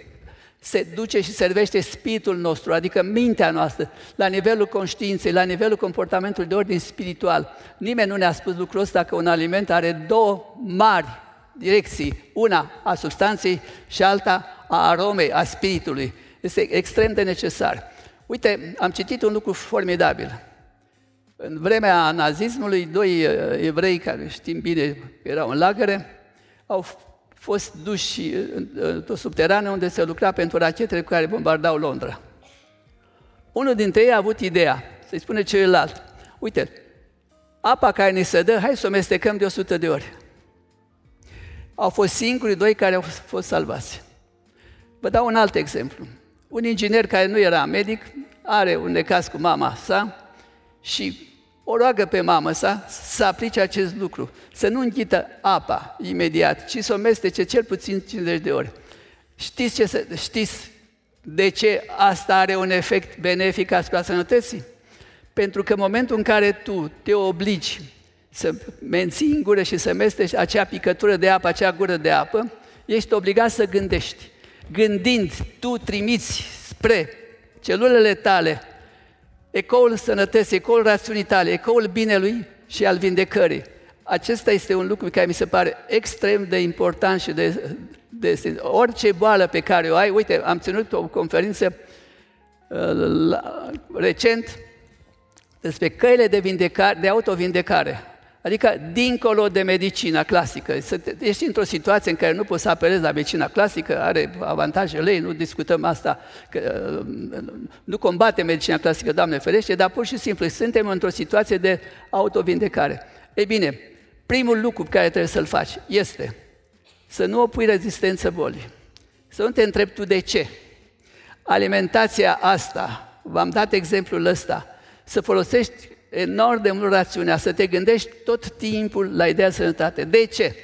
se duce și servește spiritul nostru, adică mintea noastră, la nivelul conștiinței, la nivelul comportamentului de ordin spiritual. Nimeni nu ne-a spus lucrul ăsta că un aliment are două mari direcții, una a substanței și alta a aromei, a spiritului. Este extrem de necesar. Uite, am citit un lucru formidabil. În vremea nazismului, doi uh, evrei care știm bine erau în lagăre, au fost duși într-o subterană unde se lucra pentru rachetele cu care bombardau Londra. Unul dintre ei a avut ideea, să-i spune celălalt, uite, apa care ne se dă, hai să o mestecăm de 100 de ori. Au fost singurii doi care au fost salvați. Vă dau un alt exemplu. Un inginer care nu era medic, are un necaz cu mama sa, și o roagă pe mamă sa să aplice acest lucru, să nu înghită apa imediat, ci să o mestece cel puțin 50 de ori. Știți, ce să, știți de ce asta are un efect benefic asupra sănătății? Pentru că în momentul în care tu te obligi să menții în gură și să mesteci acea picătură de apă, acea gură de apă, ești obligat să gândești. Gândind, tu trimiți spre celulele tale ecoul sănătății, ecoul rațiunii tale, ecoul binelui și al vindecării. Acesta este un lucru care mi se pare extrem de important și de, de orice boală pe care o ai. Uite, am ținut o conferință uh, la, recent despre căile de, vindecare, de autovindecare. Adică dincolo de medicina clasică. Să te, ești într-o situație în care nu poți să apelezi la medicina clasică, are avantajele ei, nu discutăm asta, că, uh, nu combate medicina clasică, Doamne ferește, dar pur și simplu suntem într-o situație de autovindecare. Ei bine, primul lucru pe care trebuie să-l faci este să nu opui rezistență bolii. Să nu te întrebi tu de ce. Alimentația asta, v-am dat exemplul ăsta, să folosești enorm de mult rațiunea, să te gândești tot timpul la ideea de sănătate. De ce?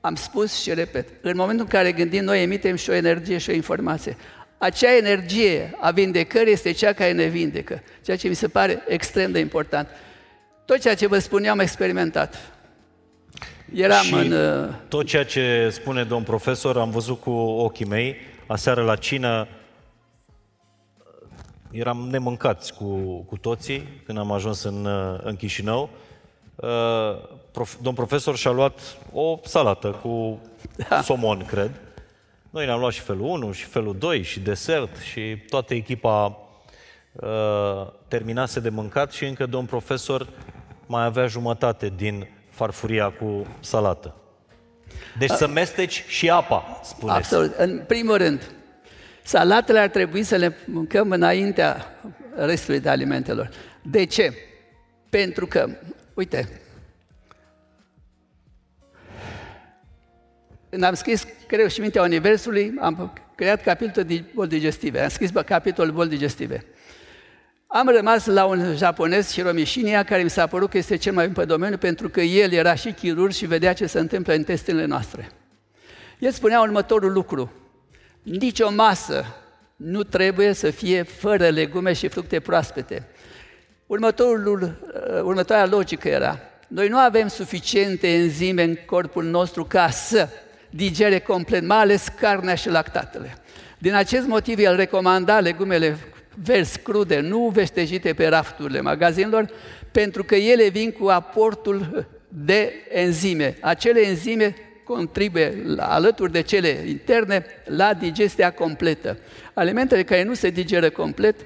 Am spus și repet, în momentul în care gândim, noi emitem și o energie și o informație. Acea energie a vindecării este cea care ne vindecă, ceea ce mi se pare extrem de important. Tot ceea ce vă spun eu am experimentat. Eram și în... Uh, tot ceea ce spune domn profesor am văzut cu ochii mei. Aseară la cină eram nemâncați cu, cu toții când am ajuns în, uh, în Chișinău. Uh, prof, domn profesor și-a luat o salată cu da. somon, cred. Noi ne-am luat și felul 1, și felul 2, și desert, și toată echipa uh, terminase de mâncat și încă domn profesor mai avea jumătate din farfuria cu salată. Deci să mesteci și apa, spuneți. Absolut. În primul rând, salatele ar trebui să le mâncăm înaintea restului de alimentelor. De ce? Pentru că, uite, când am scris Creu și Mintea Universului, am creat capitolul de boli digestive. Am scris capitolul boli digestive. Am rămas la un japonez, Hiromishinia, care mi s-a părut că este cel mai bun pe domeniu, pentru că el era și chirurg și vedea ce se întâmplă în intestinele noastre. El spunea următorul lucru. Nici o masă nu trebuie să fie fără legume și fructe proaspete. Următorul, uh, următoarea logică era, noi nu avem suficiente enzime în corpul nostru ca să digere complet, mai ales carnea și lactatele. Din acest motiv, el recomanda legumele verzi, crude, nu veștejite pe rafturile magazinelor, pentru că ele vin cu aportul de enzime. Acele enzime contribuie, alături de cele interne, la digestia completă. Alimentele care nu se digeră complet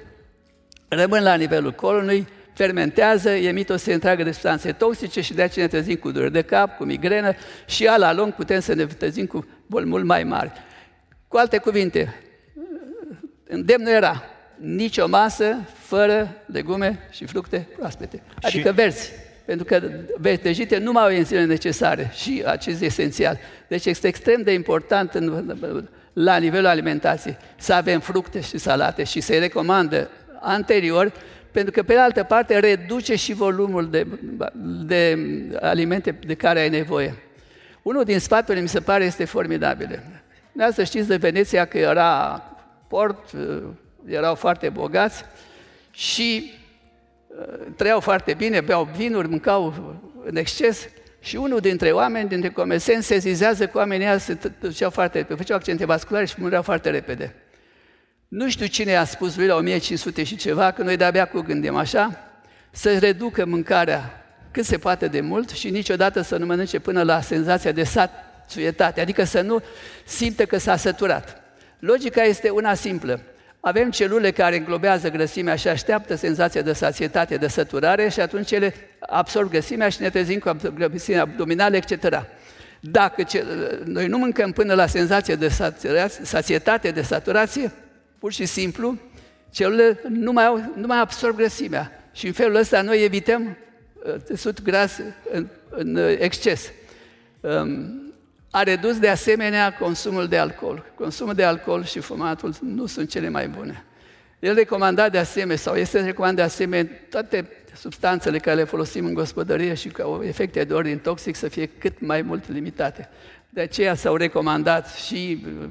rămân la nivelul colonului, fermentează, emit o serie întreagă de substanțe toxice și de aceea ne trezim cu dureri de cap, cu migrenă și la lung putem să ne trezim cu boli mult mai mari. Cu alte cuvinte, îndemnul era nicio masă fără legume și fructe proaspete, adică și... verzi. Pentru că vertejite nu mai au enzime necesare și acest e esențial. Deci este extrem de important în, la nivelul alimentației să avem fructe și salate și se recomandă anterior pentru că, pe de altă parte, reduce și volumul de, de alimente de care ai nevoie. Unul din sfaturile, mi se pare, este formidabil. să știți de Veneția că era port, erau foarte bogați și uh, trăiau foarte bine, beau vinuri, mâncau în exces și unul dintre oameni, dintre comersenți, se zizează cu oamenii ăia se duceau foarte repede, făceau accente vasculare și mureau foarte repede. Nu știu cine a spus lui la 1500 și ceva, că noi de-abia cu gândim așa, să reducă mâncarea cât se poate de mult și niciodată să nu mănânce până la senzația de satuietate, adică să nu simte că s-a săturat. Logica este una simplă. Avem celule care înglobează grăsimea și așteaptă senzația de sațietate, de săturare și atunci ele absorb grăsimea și ne trezim cu grăsimea abdominală, etc. Dacă ce, noi nu mâncăm până la senzație de sațietate, de saturație, pur și simplu, celulele nu mai, au, nu mai absorb grăsimea. Și în felul ăsta noi evităm uh, gras în, în exces. Um, a redus de asemenea consumul de alcool. Consumul de alcool și fumatul nu sunt cele mai bune. El recomanda de asemenea, sau este recomandat de asemenea, toate substanțele care le folosim în gospodărie și cu efecte de ordin toxic să fie cât mai mult limitate. De aceea s-au recomandat și uh,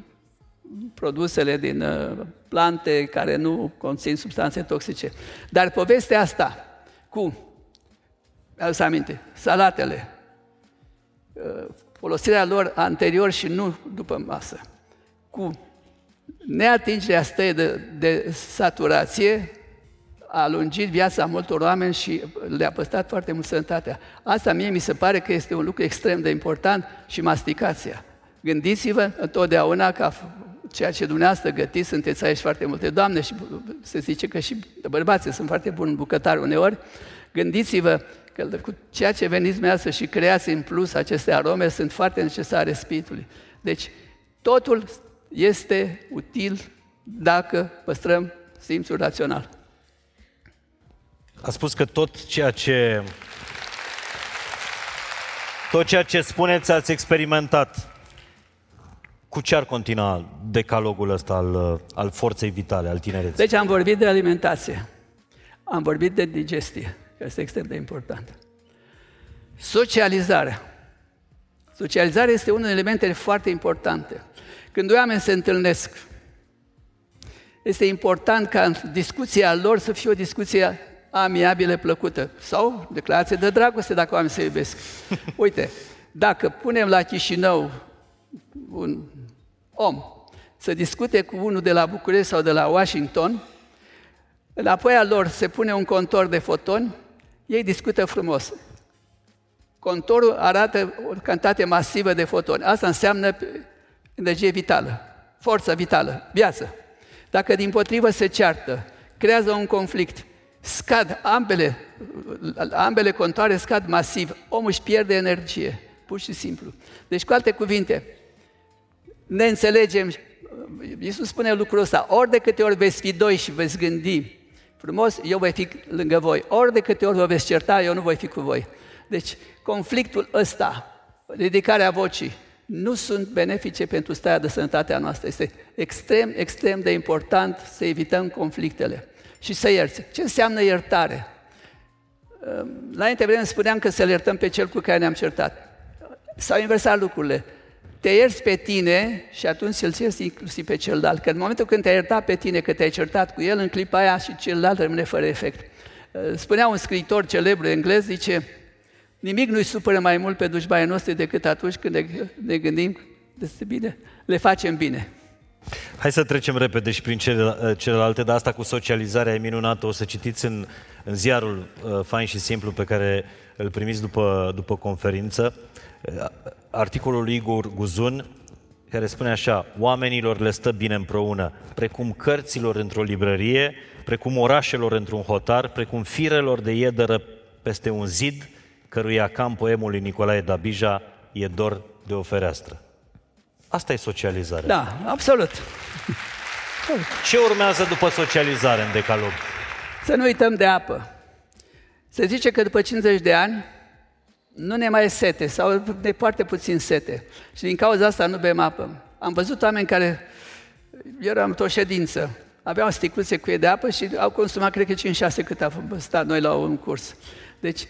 produsele din uh, plante care nu conțin substanțe toxice. Dar povestea asta cu, să aminte, salatele, uh, folosirea lor anterior și nu după masă, cu neatingerea stării de, de saturație, a lungit viața multor oameni și le-a păstrat foarte mult sănătatea. Asta mie mi se pare că este un lucru extrem de important și masticația. Gândiți-vă întotdeauna ca ceea ce dumneavoastră gătiți, sunteți aici foarte multe doamne și se zice că și bărbații sunt foarte buni bucătari uneori, gândiți-vă că cu ceea ce veniți dumneavoastră și creați în plus aceste arome sunt foarte necesare spiritului. Deci, totul este util dacă păstrăm simțul rațional. A spus că tot ceea ce tot ceea ce spuneți ați experimentat. Cu ce ar continua decalogul ăsta al, al forței vitale, al tinereții? Deci am vorbit de alimentație, am vorbit de digestie, care este extrem de important. Socializarea. Socializarea este unul din elementele foarte importante. Când doi oameni se întâlnesc, este important ca discuția lor să fie o discuție amiabilă, plăcută. Sau declarație de dragoste dacă oamenii se iubesc. Uite, dacă punem la Chișinău un om să discute cu unul de la București sau de la Washington, înapoi a lor se pune un contor de fotoni, ei discută frumos. Contorul arată o cantitate masivă de fotoni. Asta înseamnă energie vitală, forță vitală, viață. Dacă din potrivă se ceartă, creează un conflict, scad ambele, ambele contoare scad masiv, omul își pierde energie, pur și simplu. Deci, cu alte cuvinte, ne înțelegem, Iisus spune lucrul ăsta, ori de câte ori veți fi doi și veți gândi frumos, eu voi fi lângă voi, ori de câte ori vă veți certa, eu nu voi fi cu voi. Deci, conflictul ăsta, ridicarea vocii, nu sunt benefice pentru starea de sănătate a noastră. Este extrem, extrem de important să evităm conflictele și să ierți. Ce înseamnă iertare? La înainte vreme spuneam că să-l iertăm pe cel cu care ne-am certat. S-au inversat lucrurile. Te ierți pe tine și atunci îl ierți inclusiv pe celălalt. Că în momentul când te-ai iertat pe tine, că te-ai certat cu el, în clipa aia și celălalt rămâne fără efect. Spunea un scriitor celebru englez, zice, Nimic nu-i supără mai mult pe dușmanii noștri decât atunci când ne, ne gândim despre bine, le facem bine. Hai să trecem repede și prin cele, celelalte, dar asta cu socializarea e minunată. O să citiți în, în ziarul uh, fain și simplu pe care îl primiți după, după conferință, uh, articolul lui Igor Guzun, care spune așa, oamenilor le stă bine împreună, precum cărților într-o librărie, precum orașelor într-un hotar, precum firelor de iedără peste un zid, căruia, ca în poemul lui Nicolae Dabija, e dor de o fereastră. Asta e socializare. Da, absolut. Ce urmează după socializare în decalog? Să nu uităm de apă. Se zice că după 50 de ani nu ne mai e sete sau de foarte puțin sete. Și din cauza asta nu bem apă. Am văzut oameni care, eu eram într-o ședință, aveau sticluțe cu ei de apă și au consumat, cred că 5-6 cât a stat noi la un curs. Deci,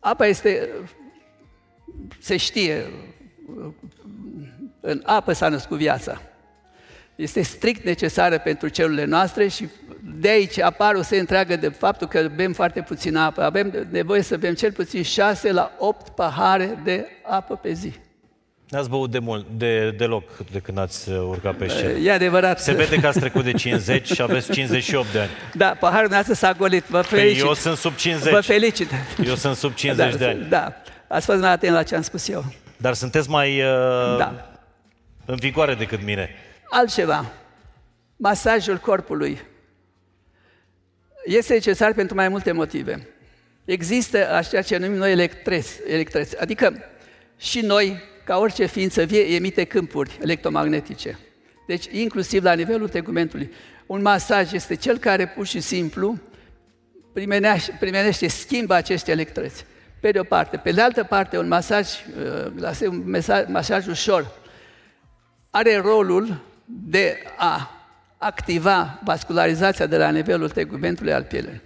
Apa este, se știe, în apă s-a născut viața. Este strict necesară pentru celulele noastre și de aici apar o se întreagă de faptul că bem foarte puțin apă. Avem nevoie să bem cel puțin 6 la 8 pahare de apă pe zi. N-ați băut de mult, de, deloc de când ați uh, urcat pe scenă. E adevărat. Se vede că ați trecut de 50 și aveți 58 de ani. Da, paharul nostru s-a golit, vă păi, felicit. Păi eu sunt sub 50. Vă felicit. Eu sunt sub 50 da, de ani. Da, ați fost mai atent la ce am spus eu. Dar sunteți mai uh, da. în vigoare decât mine. Altceva, masajul corpului este necesar pentru mai multe motive. Există așa ce numim noi electres, electres, adică și noi ca orice ființă vie, emite câmpuri electromagnetice. Deci, inclusiv la nivelul tegumentului. Un masaj este cel care pur și simplu primenește, primenește schimbă aceste electrăți. Pe de o parte. Pe de altă parte, un masaj, uh, un mesaj, masaj ușor, are rolul de a activa vascularizația de la nivelul tegumentului al pielei.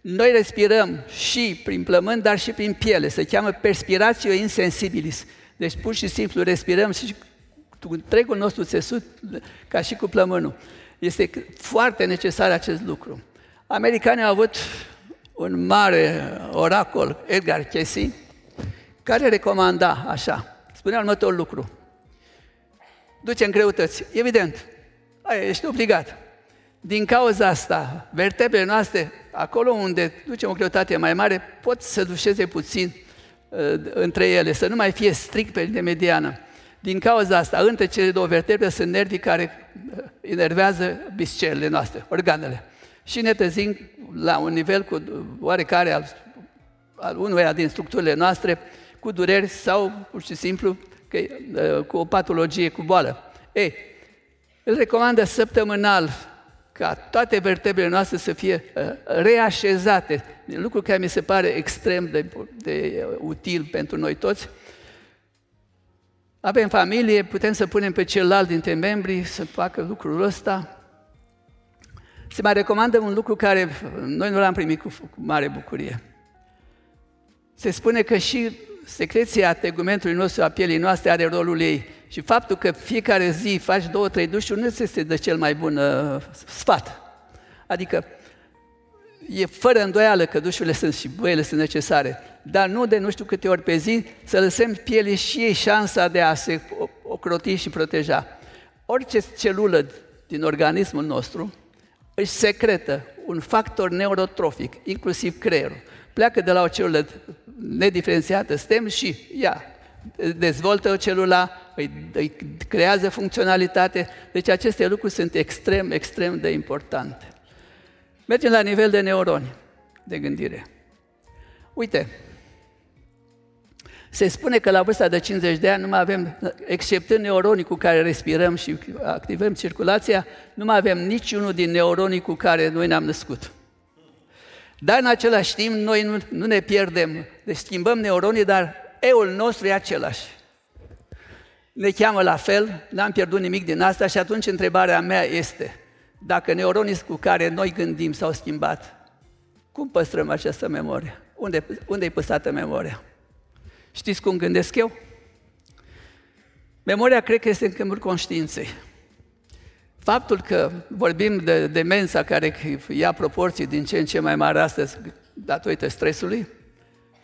Noi respirăm și prin plămâni, dar și prin piele. Se cheamă perspiratio insensibilis. Deci pur și simplu respirăm și cu întregul nostru țesut, ca și cu plămânul. Este foarte necesar acest lucru. Americanii au avut un mare oracol, Edgar Cayce, care recomanda așa, spunea următorul lucru. Duce în greutăți. Evident, aia ești obligat. Din cauza asta, vertebrele noastre, acolo unde ducem o greutate mai mare, pot să dușeze puțin Uh, între ele, să nu mai fie strict pe linie mediană. Din cauza asta, între cele două vertebre sunt nervii care uh, enervează biscelele noastre, organele. Și ne trezim la un nivel cu oarecare al, al unuia din structurile noastre cu dureri sau pur și simplu că, uh, cu o patologie, cu boală. Ei, îl recomandă săptămânal ca toate vertebrele noastre să fie uh, reașezate, lucru care mi se pare extrem de, de uh, util pentru noi toți, avem familie, putem să punem pe celălalt dintre membri să facă lucrul ăsta. Se mai recomandă un lucru care noi nu l-am primit cu, cu mare bucurie. Se spune că și secreția tegumentului nostru, a pielii noastre, are rolul ei. Și faptul că fiecare zi faci două, trei dușuri nu este de cel mai bun uh, sfat. Adică e fără îndoială că dușurile sunt și băile sunt necesare, dar nu de nu știu câte ori pe zi să lăsăm pielii și ei șansa de a se ocroti și proteja. Orice celulă din organismul nostru își secretă un factor neurotrofic, inclusiv creierul. Pleacă de la o celulă nediferențiată, stem și ea dezvoltă o celula, îi, îi creează funcționalitate. Deci aceste lucruri sunt extrem, extrem de importante. Mergem la nivel de neuroni de gândire. Uite, se spune că la vârsta de 50 de ani nu mai avem, exceptând neuronii cu care respirăm și activăm circulația, nu mai avem niciunul din neuronii cu care noi ne-am născut. Dar în același timp noi nu, nu ne pierdem, deci schimbăm neuronii, dar eul nostru e același. Ne cheamă la fel, n-am pierdut nimic din asta și atunci întrebarea mea este, dacă neuronii cu care noi gândim s-au schimbat, cum păstrăm această memorie? Unde, unde e păstrată memoria? Știți cum gândesc eu? Memoria cred că este în câmpul conștiinței. Faptul că vorbim de demența care ia proporții din ce în ce mai mari astăzi datorită stresului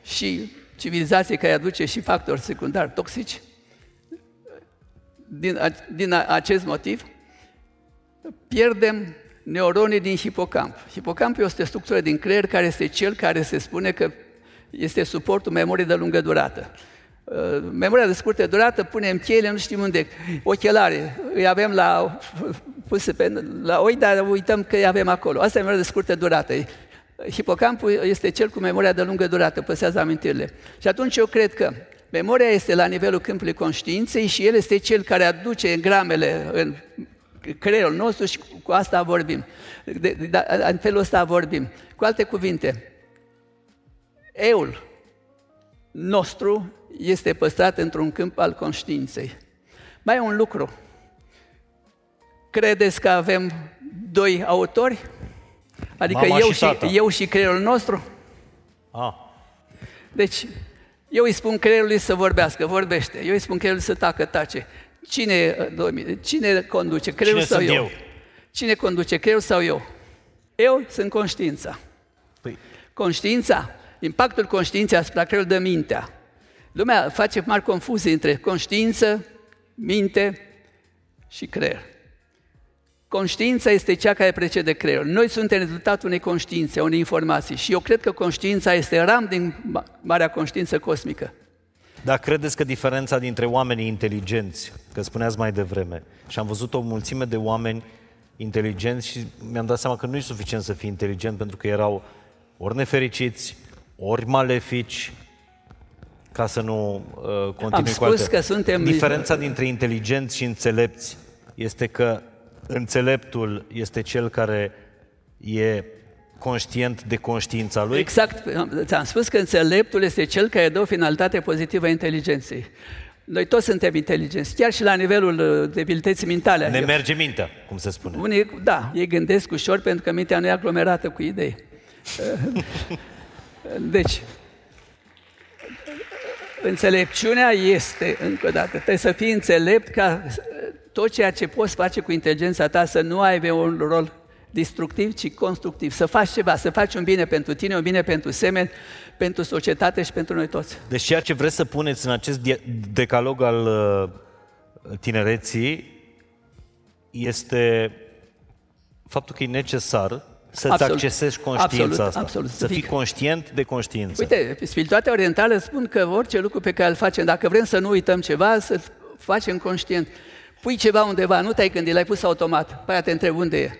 și civilizației care aduce și factori secundari toxici, din, din acest motiv, pierdem neuronii din hipocamp. Hipocampul este o structură din creier care este cel care se spune că este suportul memoriei de lungă durată. Uh, memoria de scurtă durată punem cheile, nu știm unde. Ochelare, îi avem la, puse pe, la oi, dar uităm că îi avem acolo. Asta e memoria de scurtă durată. Hipocampul este cel cu memoria de lungă durată, păsează amintirile. Și atunci eu cred că memoria este la nivelul câmpului conștiinței și el este cel care aduce gramele în creierul nostru și cu asta vorbim. De, de, de, în felul ăsta vorbim. Cu alte cuvinte, eul nostru este păstrat într-un câmp al conștiinței. Mai e un lucru. Credeți că avem doi autori? Adică Mama eu și, și eu și creierul nostru? Ah. Deci, eu îi spun creierului să vorbească, vorbește. Eu îi spun creierului să tacă, tace. Cine, cine conduce, creierul Cine sau eu? eu? Cine conduce, creierul sau eu? Eu sunt conștiința. Păi. Conștiința, impactul conștiinței asupra creierului de mintea. Lumea face mari confuzii între conștiință, minte și creier. Conștiința este cea care precede creierul. Noi suntem rezultatul unei conștiințe, unei informații și eu cred că conștiința este ram din marea conștiință cosmică. Dar credeți că diferența dintre oamenii inteligenți, că spuneați mai devreme, și am văzut o mulțime de oameni inteligenți și mi-am dat seama că nu e suficient să fii inteligent pentru că erau ori nefericiți, ori malefici, ca să nu uh, continui Am cu alte. că suntem... Diferența dintre inteligenți și înțelepți este că înțeleptul este cel care e conștient de conștiința lui? Exact. Ți-am spus că înțeleptul este cel care dă o finalitate pozitivă inteligenței. Noi toți suntem inteligenți, chiar și la nivelul uh, debilității mentale. Ne merge mintea, cum se spune. Unii, da, ei gândesc ușor pentru că mintea nu e aglomerată cu idei. deci, înțelepciunea este, încă o dată, trebuie să fii înțelept ca tot ceea ce poți face cu inteligența ta să nu aibă un rol destructiv, ci constructiv. Să faci ceva, să faci un bine pentru tine, un bine pentru semeni, pentru societate și pentru noi toți. Deci ceea ce vreți să puneți în acest decalog al uh, tinereții este faptul că e necesar să-ți absolut. accesezi conștiința absolut, asta. Absolut, să fii conștient de conștiință. Uite, spiritualitatea orientală spun că orice lucru pe care îl facem, dacă vrem să nu uităm ceva, să facem conștient. Pui ceva undeva, nu te-ai gândit, l-ai pus automat, pe aia te întreb unde e.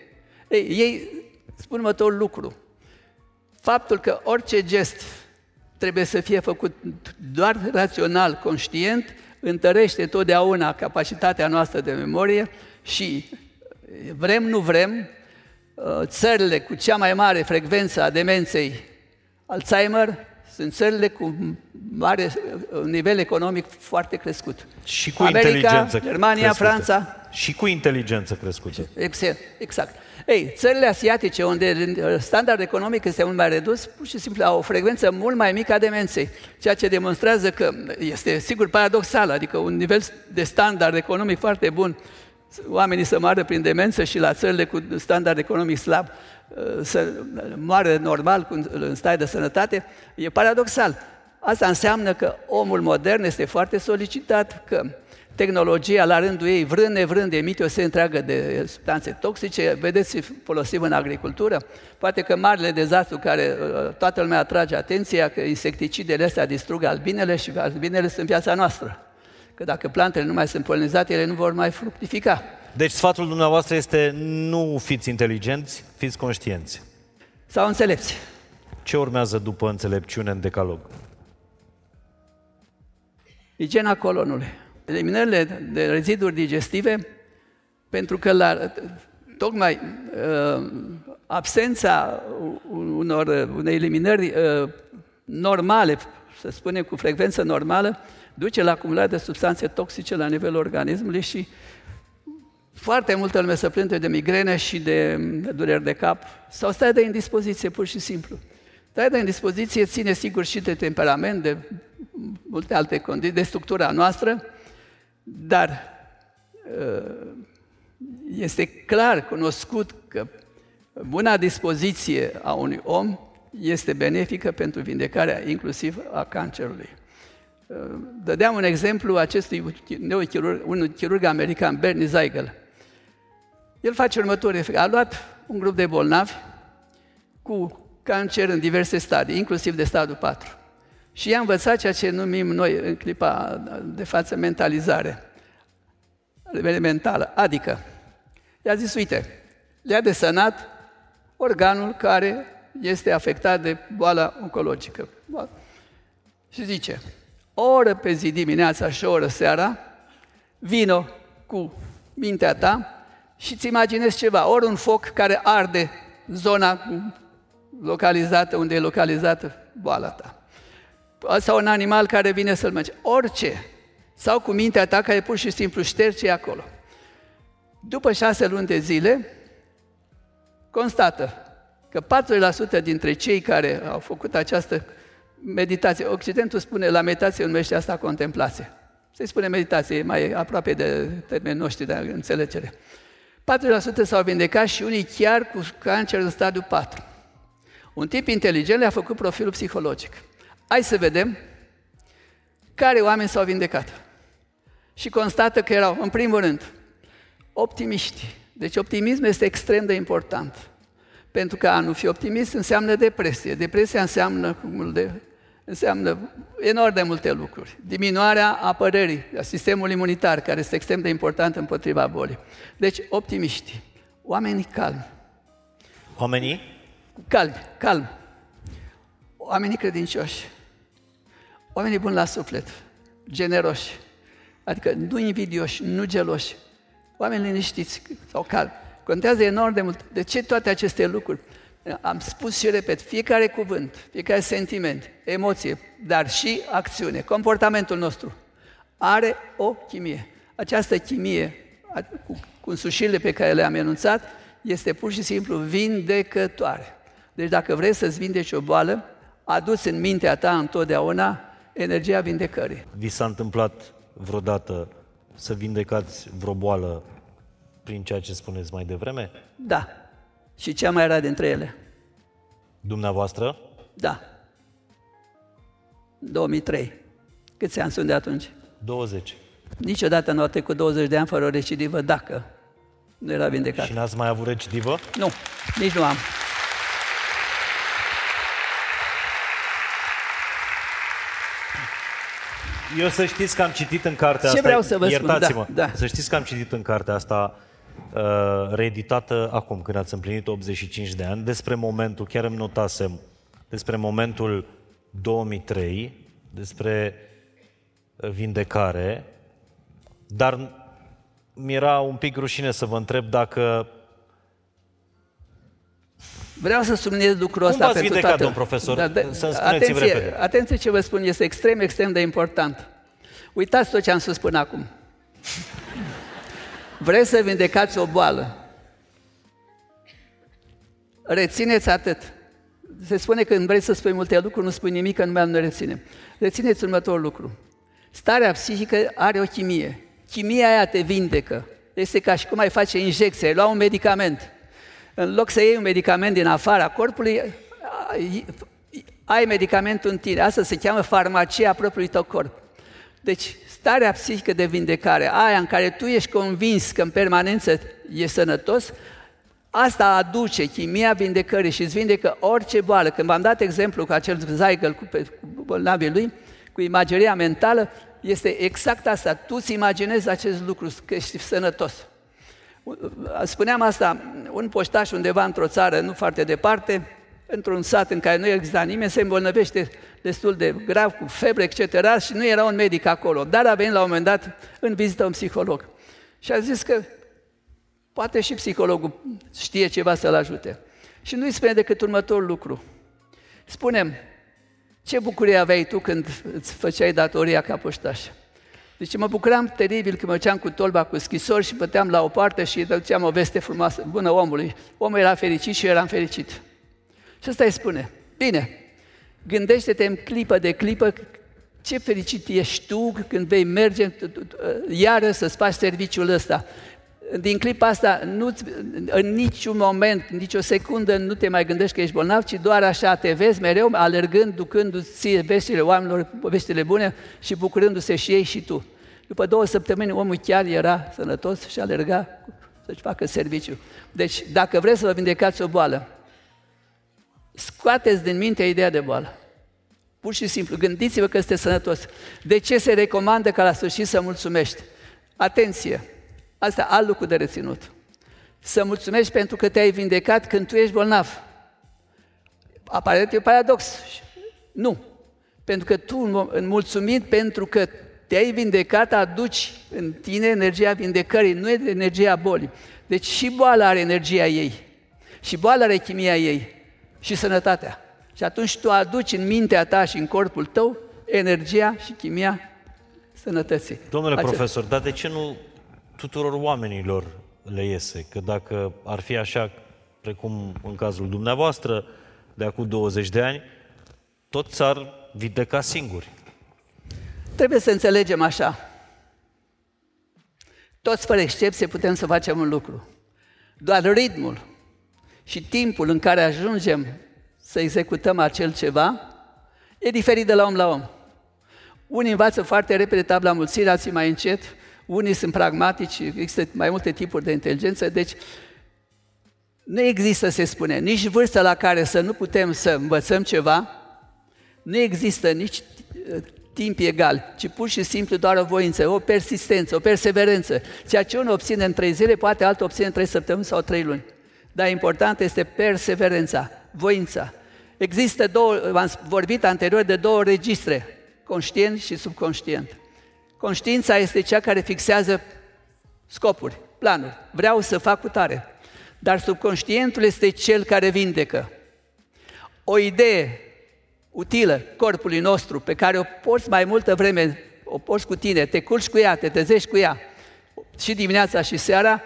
Ei, ei spun următorul lucru. Faptul că orice gest trebuie să fie făcut doar rațional, conștient, întărește totdeauna capacitatea noastră de memorie și vrem, nu vrem, țările cu cea mai mare frecvență a demenței Alzheimer sunt țările cu mare nivel economic foarte crescut. Și cu America, inteligență Germania, crescută. Franța. Și cu inteligență crescută. Exact. exact. Ei, țările asiatice, unde standardul economic este mult mai redus, pur și simplu au o frecvență mult mai mică a demenței, ceea ce demonstrează că este sigur paradoxal, adică un nivel de standard economic foarte bun, oamenii să moară prin demență și la țările cu standard economic slab să moară normal, în stare de sănătate, e paradoxal. Asta înseamnă că omul modern este foarte solicitat, că tehnologia la rândul ei, vrând nevrând, emite o serie întreagă de substanțe toxice, vedeți, folosim în agricultură. Poate că marile dezastru care uh, toată lumea atrage atenția, că insecticidele astea distrug albinele și albinele sunt viața noastră. Că dacă plantele nu mai sunt polinizate, ele nu vor mai fructifica. Deci sfatul dumneavoastră este nu fiți inteligenți, fiți conștienți. Sau înțelepți. Ce urmează după înțelepciune în decalog? Igiena colonului. Eliminările de reziduri digestive, pentru că la, tocmai uh, absența unor, unei eliminări uh, normale, să spunem cu frecvență normală, duce la acumularea de substanțe toxice la nivelul organismului și foarte multă lume se plânge de migrene și de dureri de cap sau stai de indispoziție, pur și simplu. Stai de indispoziție ține sigur și de temperament, de multe alte condiții, de structura noastră, dar uh, este clar cunoscut că buna dispoziție a unui om este benefică pentru vindecarea inclusiv a cancerului. Uh, dădeam un exemplu acestui neurochirurg, un chirurg american, Bernie Zeigel. El face următorul A luat un grup de bolnavi cu cancer în diverse stadii, inclusiv de stadiul 4. Și i-a învățat ceea ce numim noi în clipa de față mentalizare mentală. Adică, i-a zis, uite, le-a desenat organul care este afectat de boala oncologică. Și zice, o oră pe zi dimineața și o oră seara, vino cu mintea ta și îți imaginezi ceva, ori un foc care arde zona localizată, unde e localizată boala ta. Sau un animal care vine să-l mănânce. Orice. Sau cu mintea ta care pur și simplu șterge acolo. După șase luni de zile, constată că 4% dintre cei care au făcut această meditație, Occidentul spune la meditație numește asta contemplație. Se spune meditație, e mai aproape de termenii noștri de înțelegere. 4% s-au vindecat și unii chiar cu cancer în stadiu 4. Un tip inteligent le-a făcut profilul psihologic. Hai să vedem care oameni s-au vindecat. Și constată că erau, în primul rând, optimiști. Deci optimism este extrem de important. Pentru că a nu fi optimist înseamnă depresie. Depresia înseamnă de înseamnă enorm de multe lucruri. Diminuarea apărării a sistemului imunitar, care este extrem de important împotriva bolii. Deci, optimiști, oamenii calmi. Oamenii? Calmi, calm. Oamenii credincioși. Oamenii buni la suflet, generoși. Adică nu invidioși, nu geloși. Oameni liniștiți sau calmi. Contează enorm de mult. De ce toate aceste lucruri? Am spus și repet, fiecare cuvânt, fiecare sentiment, emoție, dar și acțiune, comportamentul nostru, are o chimie. Această chimie, cu, cu însușirile pe care le-am enunțat, este pur și simplu vindecătoare. Deci dacă vrei să-ți vindeci o boală, aduți în mintea ta întotdeauna energia vindecării. Vi s-a întâmplat vreodată să vindecați vreo boală prin ceea ce spuneți mai devreme? Da și cea mai rea dintre ele. Dumneavoastră? Da. 2003. Câți ani sunt de atunci? 20. Niciodată nu a trecut 20 de ani fără o recidivă dacă nu era vindecat. Și n-ați mai avut recidivă? Nu, nici nu am. Eu să știți că am citit în cartea Ce asta... vreau să vă spun, iertați-mă, da, da. Să știți că am citit în cartea asta Uh, reeditată acum, când ați împlinit 85 de ani, despre momentul, chiar îmi notasem, despre momentul 2003, despre uh, vindecare, dar mi-era un pic rușine să vă întreb dacă Vreau să subliniez lucrul Cum ăsta v-ați pentru vindecat, toată... domn profesor? Da, da, Să-mi spuneți atenție, repede. atenție ce vă spun, este extrem, extrem de important. Uitați tot ce am spus până acum. Vreți să vindecați o boală? Rețineți atât. Se spune că când vrei să spui multe lucruri, nu spui nimic, că nu mai nu reține. Rețineți următorul lucru. Starea psihică are o chimie. Chimia aia te vindecă. Este ca și cum ai face injecție, ai lua un medicament. În loc să iei un medicament din afara corpului, ai- ai medicamentul în tine. Asta se cheamă farmacia propriului tău corp. Deci, starea psihică de vindecare, aia în care tu ești convins că în permanență ești sănătos, asta aduce chimia vindecării și îți vindecă orice boală. Când v-am dat exemplu cu acel Zeigel cu, pe- cu bolnavii lui, cu imageria mentală, este exact asta. Tu îți imaginezi acest lucru, că ești sănătos. Spuneam asta, un poștaș undeva într-o țară nu foarte departe, într-un sat în care nu exista nimeni, se îmbolnăvește destul de grav, cu febră, etc. și nu era un medic acolo, dar a venit la un moment dat în vizită un psiholog. Și a zis că poate și psihologul știe ceva să-l ajute. Și nu-i spune decât următorul lucru. Spunem, ce bucurie aveai tu când îți făceai datoria ca poștaș? Deci mă bucuram teribil când mergeam cu tolba cu scrisori și băteam la o parte și îi duceam o veste frumoasă, bună omului. Omul era fericit și eu eram fericit. Și ăsta îi spune, bine, gândește-te în clipă de clipă ce fericit ești tu când vei merge iară să-ți faci serviciul ăsta. Din clipa asta, nu în niciun moment, în nicio secundă nu te mai gândești că ești bolnav, ci doar așa te vezi mereu alergând, ducându-ți ție veștile oamenilor, veștile bune și bucurându-se și ei și tu. După două săptămâni omul chiar era sănătos și alerga să-și facă serviciu. Deci, dacă vreți să vă vindecați o boală, scoateți din minte ideea de boală. Pur și simplu, gândiți-vă că este sănătos. De ce se recomandă ca la sfârșit să mulțumești? Atenție! Asta alt lucru de reținut. Să mulțumești pentru că te-ai vindecat când tu ești bolnav. Aparent e paradox. Nu. Pentru că tu, în mulțumit pentru că te-ai vindecat, aduci în tine energia vindecării, nu e energia bolii. Deci și boala are energia ei. Și boala are chimia ei. Și sănătatea. Și atunci tu aduci în mintea ta și în corpul tău energia și chimia sănătății. Domnule Acest- profesor, dar de ce nu tuturor oamenilor le iese? Că dacă ar fi așa, precum în cazul dumneavoastră, de acum 20 de ani, toți s-ar vindeca singuri. Trebuie să înțelegem așa. Toți, fără excepție, putem să facem un lucru. Doar ritmul și timpul în care ajungem să executăm acel ceva e diferit de la om la om. Unii învață foarte repede tabla mulțirii, alții mai încet, unii sunt pragmatici, există mai multe tipuri de inteligență, deci nu există, se spune, nici vârstă la care să nu putem să învățăm ceva, nu există nici uh, timp egal, ci pur și simplu doar o voință, o persistență, o perseverență. Ceea ce unul obține în trei zile, poate altul obține în trei săptămâni sau trei luni. Dar important este perseverența, voința. Există două, v-am vorbit anterior de două registre, conștient și subconștient. Conștiința este cea care fixează scopuri, planuri. Vreau să fac cu tare. Dar subconștientul este cel care vindecă. O idee utilă corpului nostru, pe care o porți mai multă vreme, o porți cu tine, te culci cu ea, te trezești cu ea, și dimineața și seara,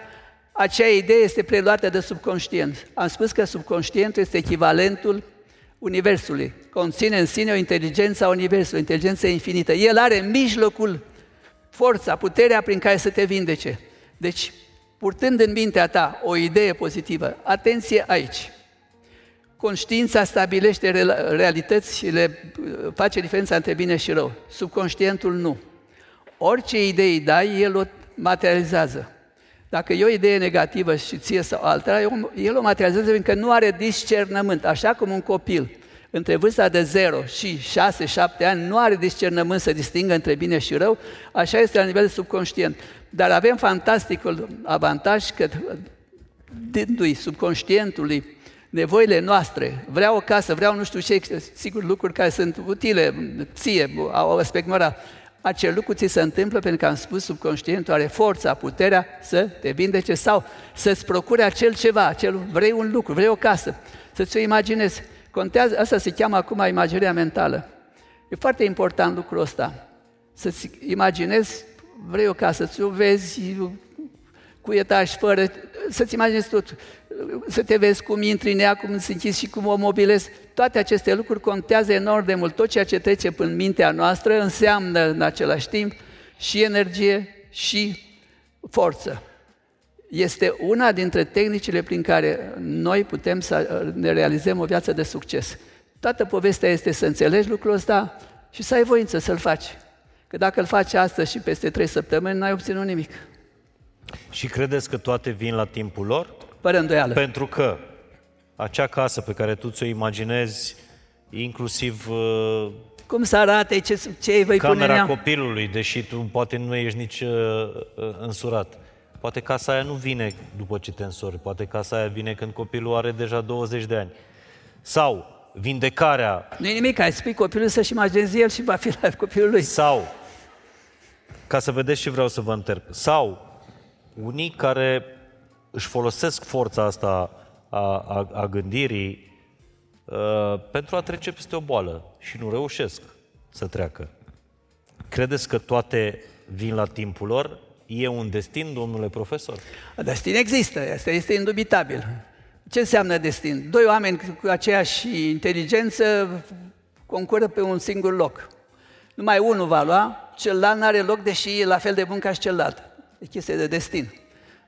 acea idee este preluată de subconștient. Am spus că subconștientul este echivalentul Universului. Conține în sine o inteligență a Universului, o inteligență infinită. El are în mijlocul forța, puterea prin care să te vindece. Deci, purtând în mintea ta o idee pozitivă, atenție aici. Conștiința stabilește realități și le face diferența între bine și rău. Subconștientul nu. Orice idee îi dai, el o materializează. Dacă e o idee negativă și ție sau alta, el o materializează pentru că nu are discernământ. Așa cum un copil între vârsta de 0 și 6-7 ani nu are discernământ să distingă între bine și rău, așa este la nivel subconștient. Dar avem fantasticul avantaj că dându-i subconștientului nevoile noastre, vreau o casă, vreau nu știu ce, sigur lucruri care sunt utile ție, au aspect moral, acel lucru ți se întâmplă pentru că am spus subconștientul are forța, puterea să te vindece sau să-ți procure acel ceva, acel, vrei un lucru, vrei o casă, să-ți o imaginezi. Contează, asta se cheamă acum imaginerea mentală. E foarte important lucrul ăsta. Să-ți imaginezi, vrei o casă, ți-o vezi cu etaj, fără, să-ți imaginezi tot, să te vezi cum intri în ea, cum se închizi și cum o mobilezi. Toate aceste lucruri contează enorm de mult. Tot ceea ce trece până mintea noastră înseamnă în același timp și energie și forță. Este una dintre tehnicile prin care noi putem să ne realizăm o viață de succes. Toată povestea este să înțelegi lucrul ăsta și să ai voință să-l faci. Că dacă îl faci astăzi și peste trei săptămâni, n-ai obținut nimic. Și credeți că toate vin la timpul lor? Fără îndoială. Pentru că acea casă pe care tu ți-o imaginezi, inclusiv uh, Cum să arate, ce, ce îi vei pune în camera ea? copilului, deși tu poate nu ești nici uh, uh, însurat. Poate casa aia nu vine după ce te însori, poate casa aia vine când copilul are deja 20 de ani. Sau vindecarea, Nu e nimic, ai spui copilul să-și imagineze el și va fi la copilul lui. sau, ca să vedeți ce vreau să vă întreb, sau unii care își folosesc forța asta a, a, a gândirii uh, pentru a trece peste o boală și nu reușesc să treacă. Credeți că toate vin la timpul lor? E un destin, domnule profesor? Destin există, asta este indubitabil. Ce înseamnă destin? Doi oameni cu aceeași inteligență concură pe un singur loc. Numai unul va lua, celălalt nu are loc, deși e la fel de bun ca și celălalt. E chestie de destin.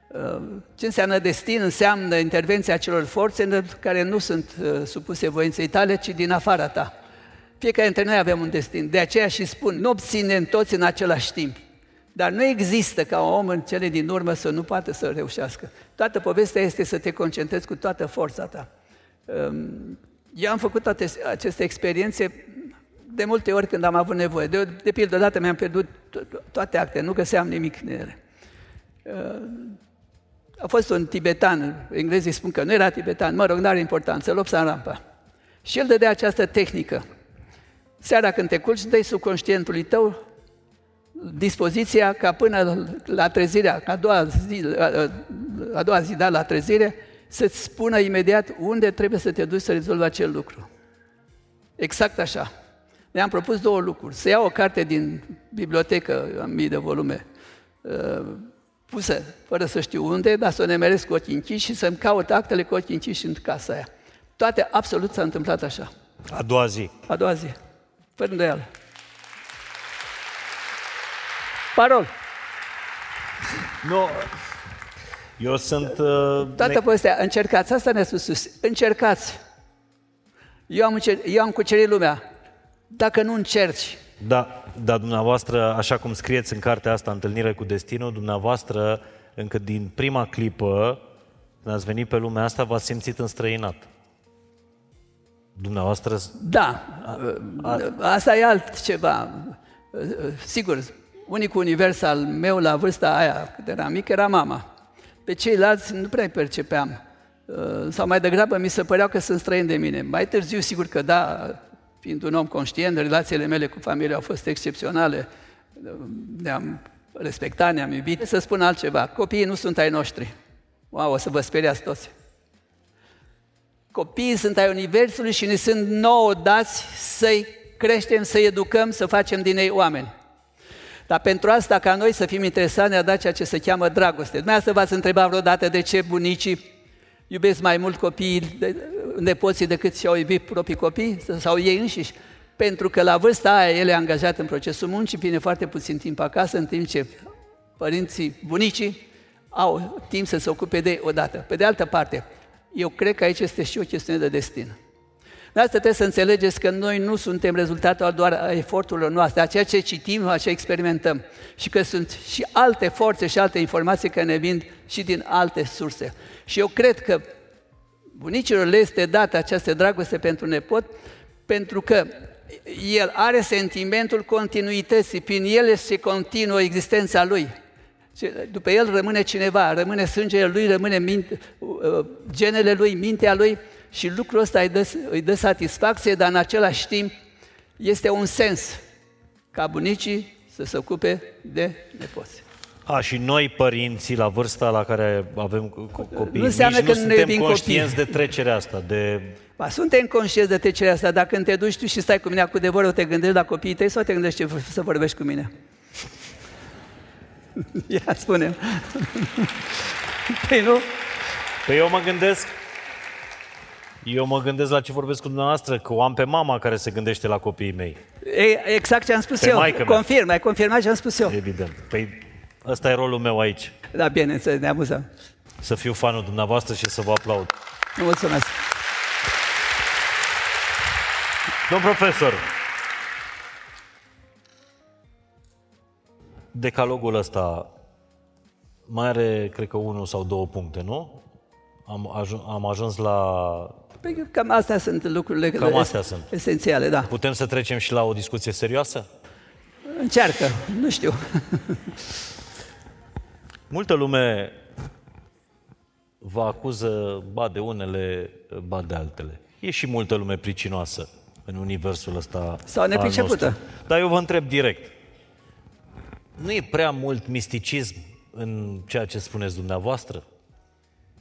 Uh, Ce înseamnă destin? Înseamnă intervenția celor forțe care nu sunt uh, supuse voinței tale, ci din afara ta. Fiecare dintre noi avem un destin. De aceea și spun, nu obținem toți în același timp. Dar nu există ca un om în cele din urmă să nu poată să reușească. Toată povestea este să te concentrezi cu toată forța ta. Um, Eu am făcut toate aceste experiențe de multe ori când am avut nevoie. De, de pildă, odată mi-am pierdut to- toate actele, nu găseam nimic în ele. Uh, A fost un tibetan, englezii spun că nu era tibetan, mă rog, nu are importanță, lopsa în rampa. Și el dădea această tehnică. Seara când te culci, dai subconștientului tău dispoziția ca până la trezirea, a doua zi, a, a doua zi da, la trezire, să-ți spună imediat unde trebuie să te duci să rezolvi acel lucru. Exact așa. Ne-am propus două lucruri. Să iau o carte din bibliotecă, am mii de volume, uh, pusă, fără să știu unde, dar să o nemeresc cu ochii închiși și să-mi caut actele cu ochii închiși în casa aia. Toate absolut s-a întâmplat așa. A doua zi. A doua zi. Fără îndoială. Parol. Nu. Eu sunt... Uh, Toată ne- povestea, încercați, asta ne-a spus sus, încercați. Eu am, încer- eu am cucerit lumea. Dacă nu încerci, Da, dar dumneavoastră, așa cum scrieți în cartea asta, Întâlnire cu Destinul, dumneavoastră, încă din prima clipă, când ați venit pe lumea asta, v-ați simțit înstrăinat. Dumneavoastră, da, asta e altceva. Sigur, unicul univers al meu la vârsta aia, când eram mic, era mama. Pe ceilalți nu prea percepeam. Sau mai degrabă mi se păreau că sunt străini de mine. Mai târziu, sigur că da, fiind un om conștient, relațiile mele cu familia au fost excepționale. Ne-am respectat, ne-am iubit. Să spun altceva, copiii nu sunt ai noștri. Wow, o să vă speriați toți. Copiii sunt ai Universului și ne sunt nouă dați să-i creștem, să-i educăm, să facem din ei oameni. Dar pentru asta, ca noi să fim interesați, ne-a dat ceea ce se cheamă dragoste. Dumneavoastră v-ați întrebat vreodată de ce bunicii iubesc mai mult copiii, de, nepoții decât și-au iubit proprii copii sau ei înșiși? Pentru că la vârsta aia el e angajat în procesul muncii, vine foarte puțin timp acasă, în timp ce părinții, bunicii, au timp să se ocupe de ei odată. Pe de altă parte, eu cred că aici este și o chestiune de destin. De asta trebuie să înțelegeți că noi nu suntem rezultatul doar a eforturilor noastre, a ceea ce citim, a ce experimentăm. Și că sunt și alte forțe și alte informații care ne vin și din alte surse. Și eu cred că bunicilor le este dată această dragoste pentru nepot, pentru că el are sentimentul continuității, prin el se continuă existența lui. După el rămâne cineva, rămâne sângele lui, rămâne minte, genele lui, mintea lui și lucrul ăsta îi dă, îi dă satisfacție, dar în același timp este un sens ca bunicii să se ocupe de nepoți. A, și noi, părinții, la vârsta la care avem co- copii Nu înseamnă mici, că nu ne suntem iubim conștienți copiii. de trecerea asta, de... Ba, suntem conștienți de trecerea asta. Dacă când te duci tu și stai cu mine cu adevărul, te gândești la copiii tăi sau te gândești ce să vorbești cu mine? Ia, spune Păi nu? Păi eu mă gândesc... Eu mă gândesc la ce vorbesc cu dumneavoastră, că o am pe mama care se gândește la copiii mei, E, exact ce am spus Pe eu. maică mea. Confirm, ai confirmat ce am spus eu. evident. Păi ăsta e rolul meu aici, Da, bine, înțeleg, ne amuzăm. să fiu fanul dumneavoastră și să vă aplaud. Mulțumesc. Domn profesor, decalogul ăsta mai are, cred că, unul sau două puncte, nu? Am, ajun, am ajuns la... Păi, cam astea sunt lucrurile Cam es- astea sunt. esențiale, da. Putem să trecem și la o discuție serioasă? Încearcă, nu știu. Multă lume vă acuză, ba de unele, ba de altele. E și multă lume pricinoasă în universul ăsta Sau al nepricepută. nostru. Dar eu vă întreb direct. Nu e prea mult misticism în ceea ce spuneți dumneavoastră?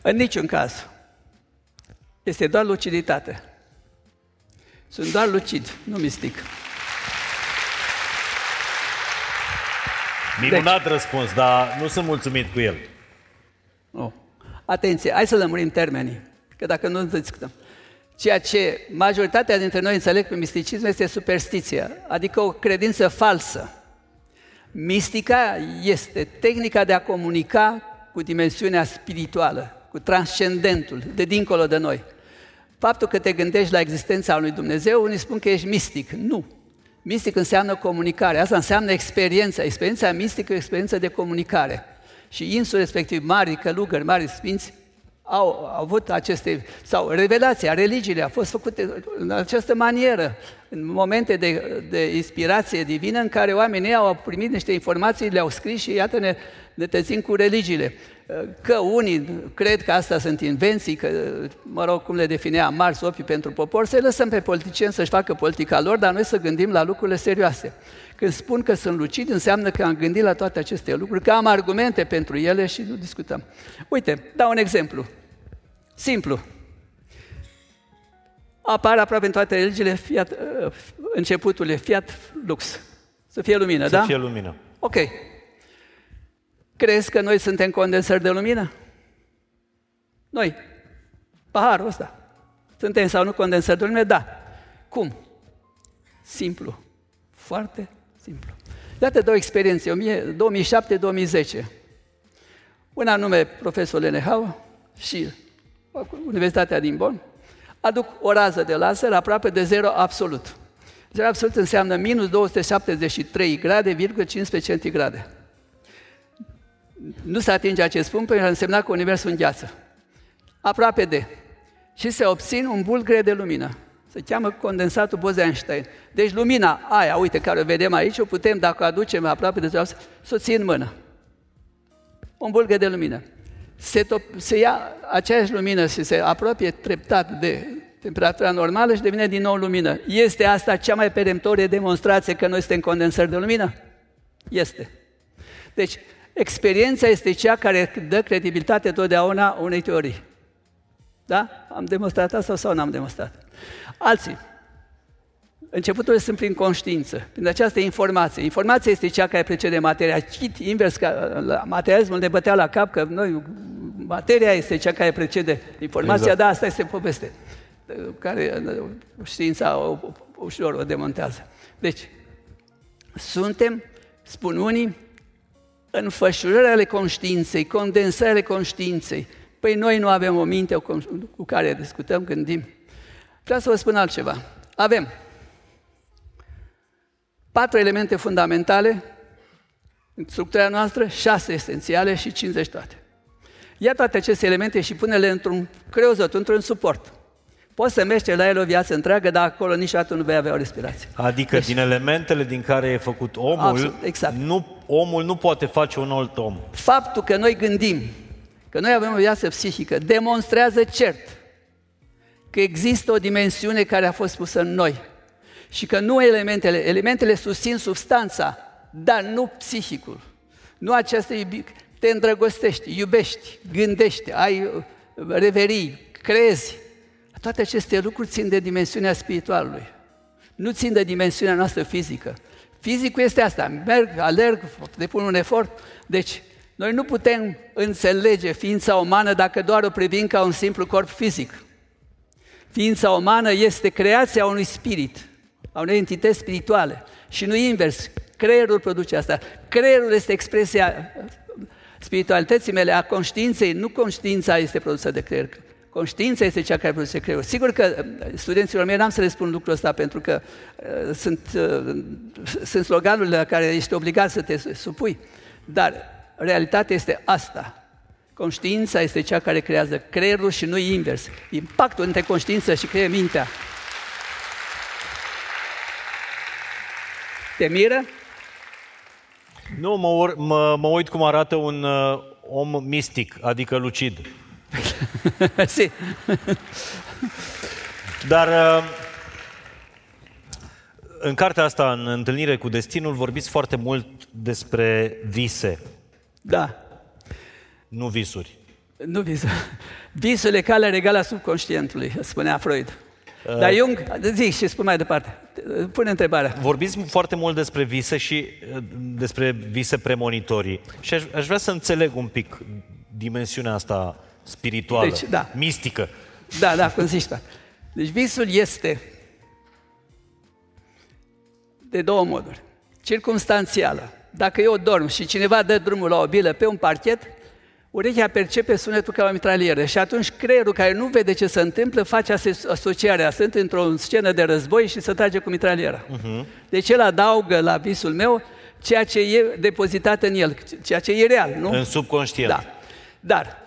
În niciun caz. Este doar luciditate. Sunt doar lucid, nu mistic. Minunat deci... răspuns, dar nu sunt mulțumit cu el. Nu. Atenție, hai să lămurim termenii, că dacă nu discutăm. Ceea ce majoritatea dintre noi înțeleg prin misticism este superstiția, adică o credință falsă. Mistica este tehnica de a comunica cu dimensiunea spirituală, cu transcendentul, de dincolo de noi. Faptul că te gândești la existența unui Dumnezeu, unii spun că ești mistic. Nu. Mistic înseamnă comunicare. Asta înseamnă experiența. Experiența mistică e o experiență de comunicare. Și insul respectiv, mari călugări, mari sfinți, au, au avut aceste, sau revelația, religiile au fost făcute în această manieră, în momente de, de inspirație divină în care oamenii au primit niște informații, le-au scris și iată ne, ne tățim cu religiile. Că unii cred că asta sunt invenții, că, mă rog, cum le definea Mars, opii pentru popor, să-i lăsăm pe politicieni să-și facă politica lor, dar noi să gândim la lucrurile serioase. Când spun că sunt lucid, înseamnă că am gândit la toate aceste lucruri, că am argumente pentru ele și nu discutăm. Uite, dau un exemplu. Simplu. Apare aproape în toate religiile fiat, începutul e fiat lux. Să fie lumină, Să da? fie lumină. Ok. Crezi că noi suntem condensări de lumină? Noi. Paharul ăsta. Suntem sau nu condensări de lumină? Da. Cum? Simplu. Foarte simplu. Iată două experiențe, 2007-2010. Un anume profesor Lenehau și Universitatea din Bonn aduc o rază de laser aproape de zero absolut. Zero absolut înseamnă minus 273 grade, 15 centigrade. Nu se atinge acest punct pentru că însemna că Universul îngheață. Aproape de. Și se obțin un bulgre de lumină. Se cheamă condensatul Bose-Einstein. Deci lumina aia, uite, care o vedem aici, o putem, dacă o aducem aproape de zero, să o țin în mână. Un bulgre de lumină. Se, top- se ia aceeași lumină și se apropie treptat de temperatura normală și devine din nou lumină. Este asta cea mai peremptorie demonstrație că noi suntem condensări de lumină? Este. Deci, experiența este cea care dă credibilitate totdeauna unei teorii. Da? Am demonstrat asta sau n-am demonstrat? Alții. Începuturile sunt prin conștiință, prin această informație. Informația este cea care precede materia. Chit invers, ca la materialismul ne bătea la cap că noi, materia este cea care precede informația, Exact. dar asta este poveste, care știința o, ușor o demontează. Deci, suntem, spun unii, înfășurări ale conștiinței, condensări ale conștiinței. Păi noi nu avem o minte cu care discutăm, gândim. Vreau să vă spun altceva. Avem patru elemente fundamentale în structura noastră, șase esențiale și 50 toate. Ia toate aceste elemente și pune-le într-un creuzot, într-un suport. Poți să mergi la el o viață întreagă, dar acolo niciodată nu vei avea o respirație. Adică din elementele din care e făcut omul, Absolut, exact. nu, omul nu poate face un alt om. Faptul că noi gândim, că noi avem o viață psihică, demonstrează cert că există o dimensiune care a fost pusă în noi și că nu elementele, elementele susțin substanța, dar nu psihicul. Nu această iubire. Te îndrăgostești, iubești, gândești, ai uh, reverii, crezi. Toate aceste lucruri țin de dimensiunea spiritualului. Nu țin de dimensiunea noastră fizică. Fizicul este asta, merg, alerg, depun un efort. Deci, noi nu putem înțelege ființa umană dacă doar o privim ca un simplu corp fizic. Ființa umană este creația unui spirit, a unei entități spirituale. Și nu invers. Creierul produce asta. Creierul este expresia spiritualității mele, a conștiinței. Nu conștiința este produsă de creier. Conștiința este cea care produce creierul. Sigur că uh, studenților mei n-am să le spun lucrul ăsta pentru că uh, sunt, uh, sunt sloganurile la care ești obligat să te supui. Dar realitatea este asta. Conștiința este cea care creează creierul și nu invers. Impactul între conștiință și creier mintea. Te miră? Nu, mă, mă, mă uit cum arată un uh, om mistic, adică lucid. si. Dar uh, în cartea asta, în Întâlnire cu Destinul, vorbiți foarte mult despre vise. Da. Nu visuri. Nu visuri. Visul e calea regală a subconștientului, spunea Freud. Uh, Dar Jung, zic și spun mai departe. Pune întrebarea. Vorbiți foarte mult despre vise și uh, despre vise premonitorii. Și aș, aș vrea să înțeleg un pic dimensiunea asta spirituală, deci, da. mistică. Da, da, cum zici, da. Deci visul este de două moduri. Circumstanțială. Dacă eu dorm și cineva dă drumul la o bilă pe un parchet, urechea percepe sunetul ca o mitralieră și atunci creierul care nu vede ce se întâmplă face asocierea. Sunt într-o scenă de război și se trage cu mitraliera. Uh-huh. Deci el adaugă la visul meu ceea ce e depozitat în el, ceea ce e real, nu? În subconștient. Da. Dar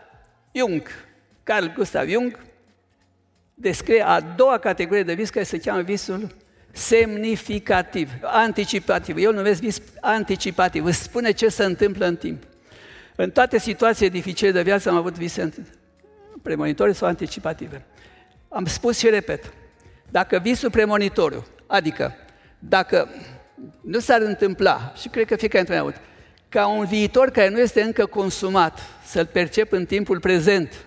Jung, Carl Gustav Jung, descrie a doua categorie de vis care se cheamă visul semnificativ, anticipativ. Eu îl numesc vis anticipativ. Îți spune ce se întâmplă în timp. În toate situațiile dificile de viață am avut vise premonitorii sau anticipative. Am spus și repet, dacă visul premonitoriu, adică dacă nu s-ar întâmpla, și cred că fiecare dintre noi ca un viitor care nu este încă consumat, să-l percep în timpul prezent,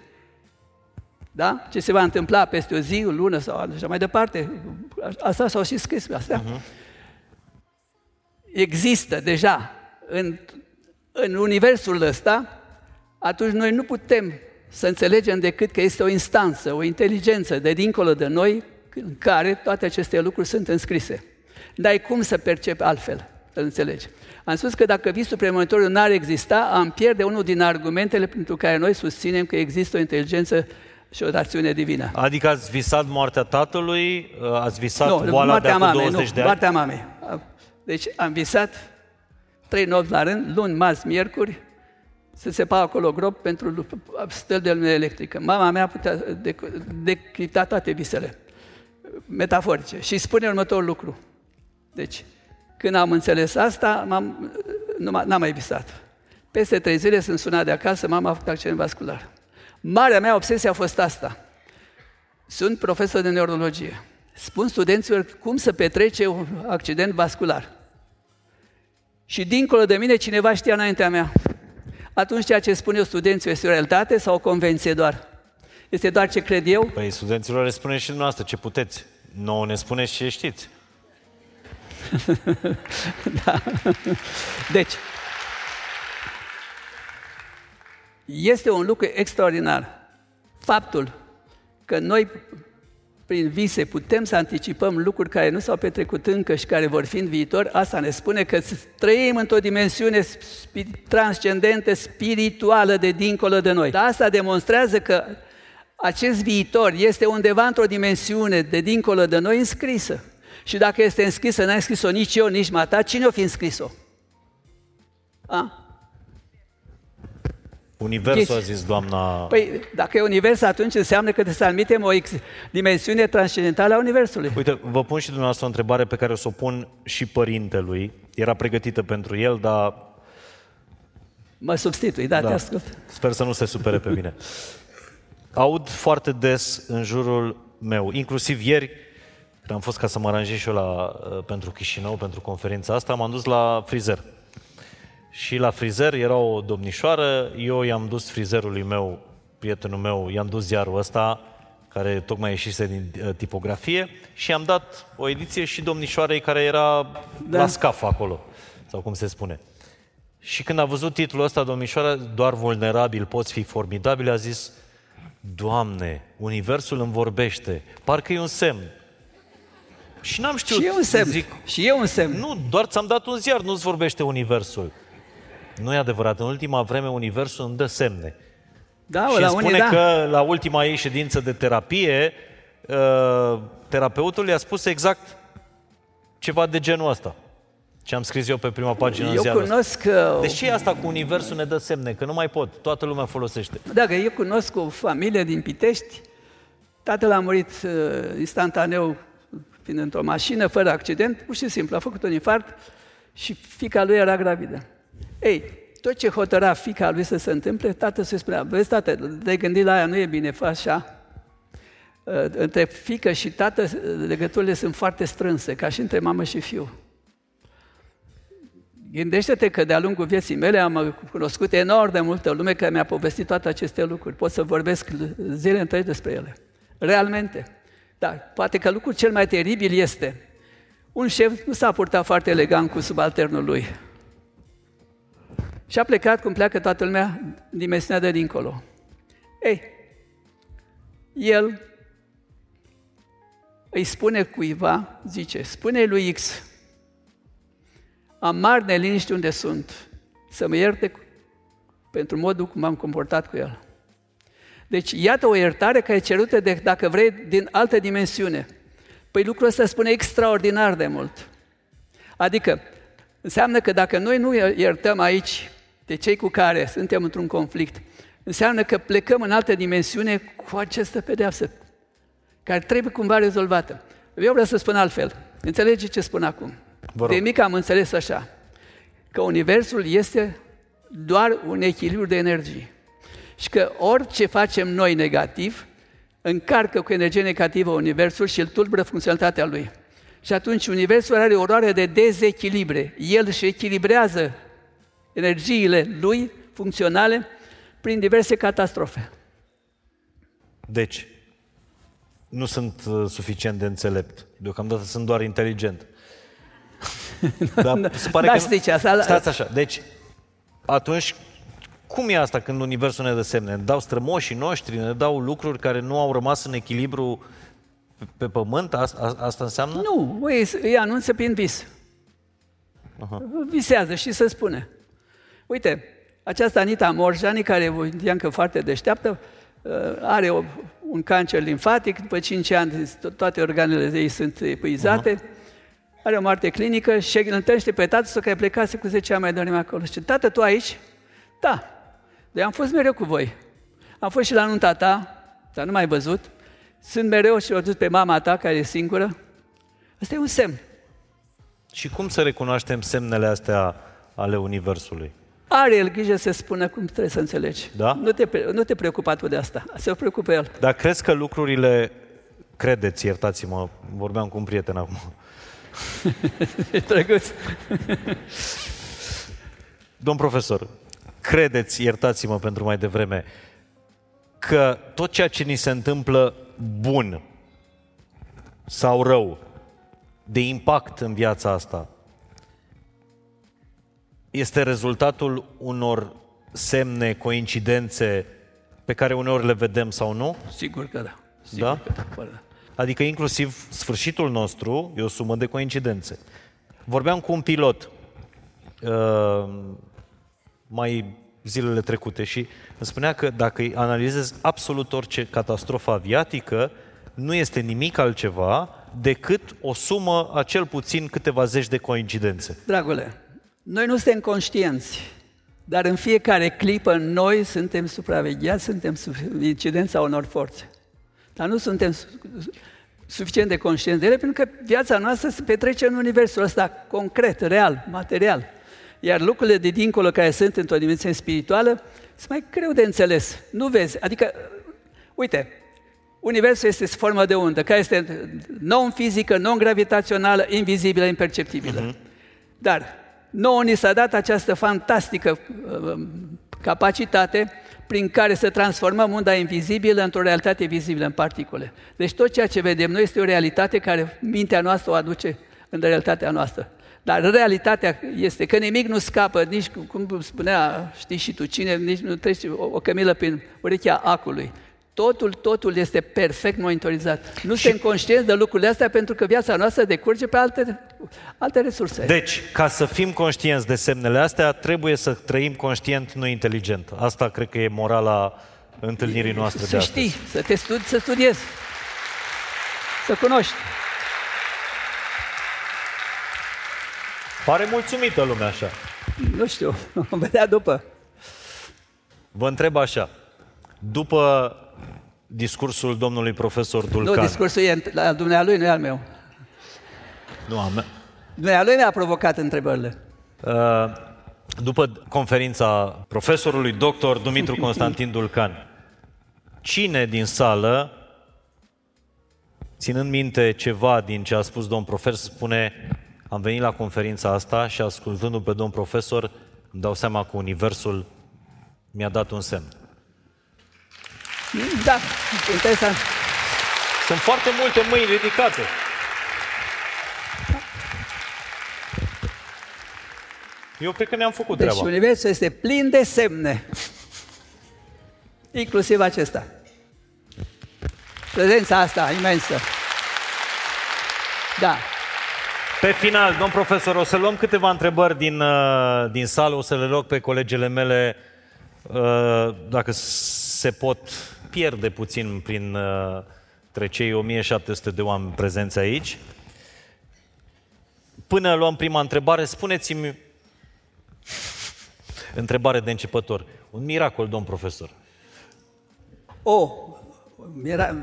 da? Ce se va întâmpla peste o zi, o lună sau așa mai departe. Asta s-au și scris pe astea. Uh-huh. Există deja în în universul ăsta, atunci noi nu putem să înțelegem decât că este o instanță, o inteligență de dincolo de noi, în care toate aceste lucruri sunt înscrise. N-ai cum să percepi altfel, să înțelegi. Am spus că dacă visul premonitoriu n-ar exista, am pierde unul din argumentele pentru care noi susținem că există o inteligență și o rațiune divină. Adică ați visat moartea tatălui, ați visat nu, boala de acum 20 nu, de ani? moartea mamei. Deci am visat trei nopți la rând, luni, marți, miercuri, să se facă acolo grob pentru stăl de lumină electrică. Mama mea putea decripta toate visele metaforice și spune următorul lucru. Deci, când am înțeles asta, m-am, nu, n-am mai visat. Peste trei zile sunt sunat de acasă, mama a făcut accident vascular. Marea mea obsesie a fost asta. Sunt profesor de neurologie. Spun studenților cum să petrece un accident vascular și dincolo de mine cineva știa înaintea mea. Atunci ceea ce spun eu studenților este o realitate sau o convenție doar? Este doar ce cred eu? Păi studenților le spuneți și dumneavoastră ce puteți. Nouă ne spuneți ce știți. da. Deci, este un lucru extraordinar. Faptul că noi prin vise putem să anticipăm lucruri care nu s-au petrecut încă și care vor fi în viitor, asta ne spune că trăim într-o dimensiune transcendentă, spirituală de dincolo de noi. Dar asta demonstrează că acest viitor este undeva într-o dimensiune de dincolo de noi înscrisă. Și dacă este înscrisă, n-ai scris-o nici eu, nici mata, cine o fi înscris-o? A? Universul, a zis doamna... Păi, dacă e univers, atunci înseamnă că trebuie să admitem o ex- dimensiune transcendentală a universului. Uite, vă pun și dumneavoastră o întrebare pe care o să o pun și părintelui. Era pregătită pentru el, dar... Mă substitui, da, da. te ascult. Sper să nu se supere pe mine. Aud foarte des în jurul meu, inclusiv ieri, când am fost ca să mă aranjez și eu la, uh, pentru Chișinău, pentru conferința asta, m-am dus la frizer. Și la frizer era o domnișoară, eu i-am dus frizerului meu, prietenul meu, i-am dus ziarul ăsta, care tocmai ieșise din uh, tipografie, și i-am dat o ediție și domnișoarei care era da. la scaf acolo, sau cum se spune. Și când a văzut titlul ăsta, domnișoara, doar vulnerabil poți fi formidabil, a zis, Doamne, Universul îmi vorbește, parcă e un semn. Și n-am știut. Și e un semn. Zic, și e un semn. Nu, doar ți-am dat un ziar, nu-ți vorbește Universul. Nu e adevărat. În ultima vreme, Universul îmi dă semne. Da, și la spune unii, da. că la ultima ei ședință de terapie, uh, terapeutul i-a spus exact ceva de genul ăsta. Ce am scris eu pe prima pagină eu în ziarul cunosc că... Deci ce e asta cu Universul ne dă semne? Că nu mai pot, toată lumea folosește. Dacă eu cunosc o familie din Pitești, tatăl a murit uh, instantaneu fiind într-o mașină, fără accident, pur și simplu, a făcut un infarct și fica lui era gravidă. Ei, tot ce hotăra fica lui să se întâmple, tatăl se spunea, vezi, tată, de gândit la aia nu e bine, fă așa. Uh, între fică și tată, legăturile sunt foarte strânse, ca și între mamă și fiu. Gândește-te că de-a lungul vieții mele am cunoscut enorm de multă lume care mi-a povestit toate aceste lucruri. Pot să vorbesc zile întregi despre ele. Realmente. Dar poate că lucrul cel mai teribil este un șef nu s-a purtat foarte elegant cu subalternul lui. Și a plecat cum pleacă toată lumea în dimensiunea de dincolo. Ei, el îi spune cuiva, zice, spune lui X, am mari neliniști unde sunt, să mă ierte pentru modul cum am comportat cu el. Deci, iată o iertare care e cerută, de, dacă vrei, din altă dimensiune. Păi lucrul ăsta spune extraordinar de mult. Adică, înseamnă că dacă noi nu iertăm aici de cei cu care suntem într-un conflict, înseamnă că plecăm în altă dimensiune cu această pedeapsă, care trebuie cumva rezolvată. Eu vreau să spun altfel. Înțelege ce spun acum? De mic am înțeles așa, că Universul este doar un echilibru de energie. Și că orice facem noi negativ, încarcă cu energie negativă Universul și îl tulbură funcționalitatea lui. Și atunci Universul are o roare de dezechilibre. El își echilibrează energiile lui funcționale prin diverse catastrofe. Deci, nu sunt uh, suficient de înțelept. Deocamdată sunt doar inteligent. Dar se pare da, că... Știi ce, asta... Stați așa. Deci, atunci cum e asta când Universul ne dă semne? Ne dau strămoșii noștri, ne dau lucruri care nu au rămas în echilibru pe, pe pământ? Asta, asta înseamnă? Nu, îi, îi anunță prin vis. Aha. Visează și se spune. Uite, această Anita Morjani, care e încă foarte deșteaptă, uh, are o, un cancer limfatic, după 5 ani toate organele ei sunt epuizate, uh-huh. are o moarte clinică și îl întâlnește pe tatăl său care plecase cu 10 ani mai devreme acolo. Și tată, tu aici? Da, de am fost mereu cu voi. Am fost și la nunta ta, dar nu mai văzut. Sunt mereu și o dus pe mama ta, care e singură. Asta e un semn. Și cum să recunoaștem semnele astea ale Universului? Are el grijă să spună cum trebuie să înțelegi. Da? Nu te, nu te preocupa tu de asta. Se preocupă el. Dar crezi că lucrurile, credeți, iertați-mă, vorbeam cu un prieten acum. e drăguț. Domn profesor, credeți, iertați-mă pentru mai devreme, că tot ceea ce ni se întâmplă bun sau rău, de impact în viața asta, este rezultatul unor semne, coincidențe pe care uneori le vedem sau nu? Sigur că da. Sigur da? Că da. Adică inclusiv sfârșitul nostru e o sumă de coincidențe. Vorbeam cu un pilot uh, mai zilele trecute și îmi spunea că dacă analizez absolut orice catastrofă aviatică, nu este nimic altceva decât o sumă a cel puțin câteva zeci de coincidențe. Dragule, noi nu suntem conștienți, dar în fiecare clipă noi suntem supravegheați, suntem sub incidența unor forțe. Dar nu suntem suficient de conștienți de ele, pentru că viața noastră se petrece în universul ăsta concret, real, material. Iar lucrurile de dincolo care sunt într-o dimensiune spirituală sunt mai greu de înțeles. Nu vezi. Adică, uite, Universul este formă de undă, care este non-fizică, non-gravitațională, invizibilă, imperceptibilă. Uh-huh. Dar nouă ni s-a dat această fantastică uh, capacitate prin care să transformăm unda invizibilă într-o realitate vizibilă în particule. Deci tot ceea ce vedem noi este o realitate care mintea noastră o aduce în realitatea noastră. Dar realitatea este că nimic nu scapă, nici cum spunea, știi și tu cine, nici nu trece o, o cămilă prin urechea acului. Totul, totul este perfect monitorizat. Nu și... suntem conștienți de lucrurile astea pentru că viața noastră decurge pe alte, alte resurse. Deci, ca să fim conștienți de semnele astea, trebuie să trăim conștient, nu inteligent. Asta cred că e morala întâlnirii noastre să de astăzi. știi, să te studi, să studiezi, să cunoști. Pare mulțumită lumea așa. Nu știu, vom vedea după. Vă întreb așa, după discursul domnului profesor Dulcan... Nu, discursul e la dumnealui, nu e al meu. Nu, am mea. Dumnealui mi-a provocat întrebările. Uh, după conferința profesorului doctor Dumitru Constantin Dulcan, cine din sală, ținând minte ceva din ce a spus domn profesor, spune am venit la conferința asta și ascultându-l pe domn profesor, îmi dau seama că Universul mi-a dat un semn. Da, interesant. Sunt foarte multe mâini ridicate. Eu cred că ne-am făcut deci treaba. universul este plin de semne. Inclusiv acesta. Prezența asta imensă. Da. Pe final, domn profesor, o să luăm câteva întrebări din, uh, din sală, o să le rog pe colegele mele uh, dacă se pot pierde puțin prin uh, cei 1700 de oameni prezenți aici. Până luăm prima întrebare, spuneți-mi întrebare de începător. Un miracol, domn profesor. O, mira...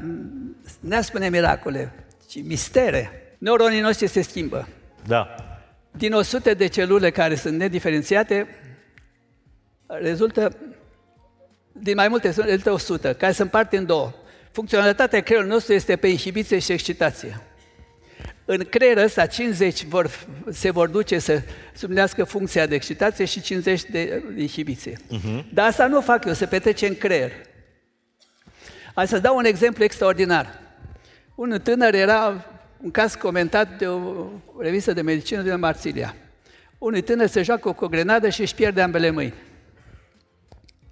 ne spune miracole, ci mistere neuronii noștri se schimbă. Da. Din 100 de celule care sunt nediferențiate, rezultă din mai multe, rezultă 100, care se împart în două. Funcționalitatea creierului nostru este pe inhibiție și excitație. În creierul ăsta, 50 vor, se vor duce să sublinească funcția de excitație și 50 de inhibiție. Uh-huh. Dar asta nu fac eu, se petrece în creier. Hai să dau un exemplu extraordinar. Un tânăr era un caz comentat de o revistă de medicină din Marsilia. Unui tânăr se joacă cu o grenadă și își pierde ambele mâini.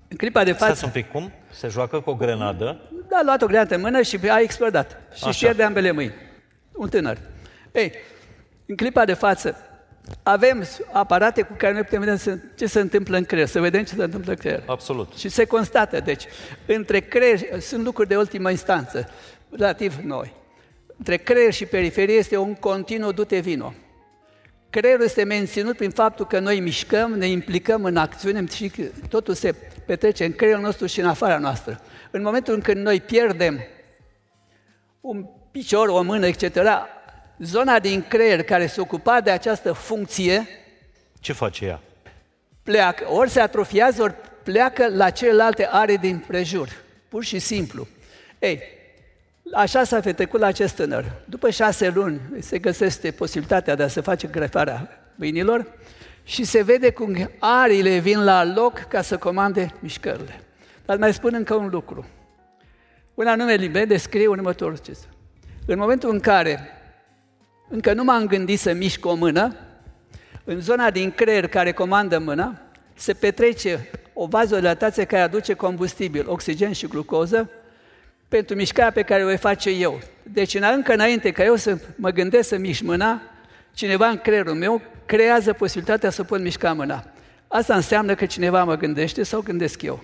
În clipa de față... Stați un pic, cum? Se joacă cu o grenadă? Da, a luat o grenadă în mână și a explodat. Și Așa. își pierde ambele mâini. Un tânăr. Ei, în clipa de față, avem aparate cu care noi putem vedea ce se întâmplă în creier, să vedem ce se întâmplă în creier. Absolut. Și se constată. Deci, între creier sunt lucruri de ultimă instanță, relativ noi între creier și periferie este un continuu dute vino. Creierul este menținut prin faptul că noi mișcăm, ne implicăm în acțiune și totul se petrece în creierul nostru și în afara noastră. În momentul în când noi pierdem un picior, o mână, etc., zona din creier care se ocupa de această funcție... Ce face ea? Pleacă, ori se atrofiază, ori pleacă la celelalte are din prejur. Pur și simplu. Ei, Așa s-a petrecut la acest tânăr. După șase luni se găsește posibilitatea de a se face grefarea mâinilor și se vede cum arile vin la loc ca să comande mișcările. Dar mai spun încă un lucru. Un anume liber descrie următorul ce În momentul în care încă nu m-am gândit să mișc o mână, în zona din creier care comandă mâna, se petrece o vazodilatație care aduce combustibil, oxigen și glucoză, pentru mișcarea pe care o voi face eu. Deci încă înainte ca eu să mă gândesc să mișc mâna, cineva în creierul meu creează posibilitatea să pot mișca mâna. Asta înseamnă că cineva mă gândește sau gândesc eu.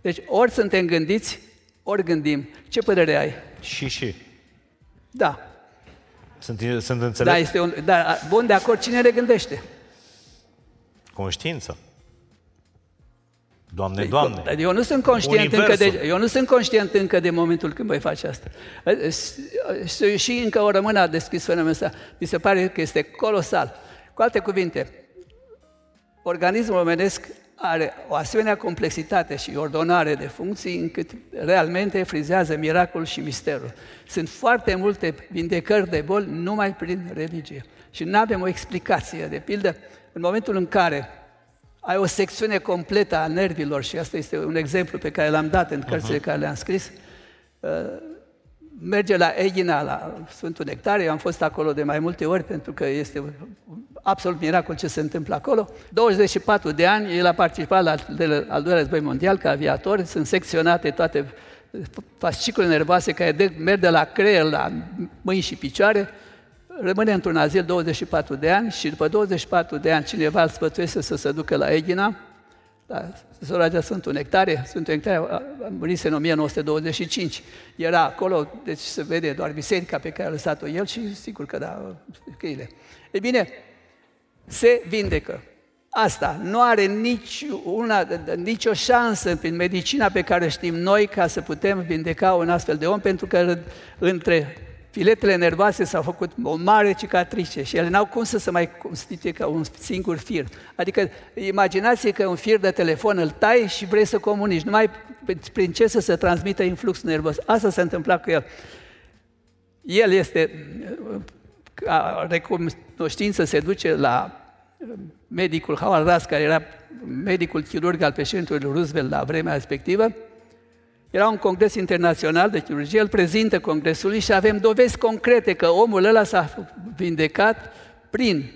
Deci ori suntem gândiți, ori gândim. Ce părere ai? Și, și. Da. Sunt, sunt înțeleg? Da, este un, da, bun, de acord, cine le gândește? Conștiința. Doamne, Doamne! Eu nu sunt conștient, încă de, eu nu sunt conștient încă de momentul când voi face asta. Și încă o rămână a deschis fenomenul ăsta. Mi se pare că este colosal. Cu alte cuvinte, organismul omenesc are o asemenea complexitate și ordonare de funcții încât realmente frizează miracolul și misterul. Sunt foarte multe vindecări de boli numai prin religie. Și nu avem o explicație. De pildă, în momentul în care ai o secțiune completă a nervilor, și asta este un exemplu pe care l-am dat în cărțile uh-huh. care le-am scris, uh, merge la Egina, la Sfântul Nectare, eu am fost acolo de mai multe ori pentru că este absolut miracol ce se întâmplă acolo. 24 de ani, el a participat la al doilea război mondial ca aviator, sunt secționate toate fascicule nervoase care merg de la creier la mâini și picioare, rămâne într-un azil 24 de ani și după 24 de ani cineva îl sfătuiește să se ducă la Egina, la Sora Sfântul Nectare, Sfântul Nectare a murit în 1925. Era acolo, deci se vede doar biserica pe care a lăsat-o el și sigur că da, căile. E bine, se vindecă. Asta nu are nici una, nicio șansă prin medicina pe care știm noi ca să putem vindeca un astfel de om, pentru că între filetele nervoase s-au făcut o mare cicatrice și ele n-au cum să se mai constituie ca un singur fir. Adică imaginați că un fir de telefon îl tai și vrei să comunici, numai prin ce să se transmită influx nervos. Asta s-a întâmplat cu el. El este, ca recunoștință, se duce la medicul Howard Russ, care era medicul chirurg al președintelui Roosevelt la vremea respectivă, era un congres internațional de chirurgie, îl prezintă congresului și avem dovezi concrete că omul ăla s-a vindecat prin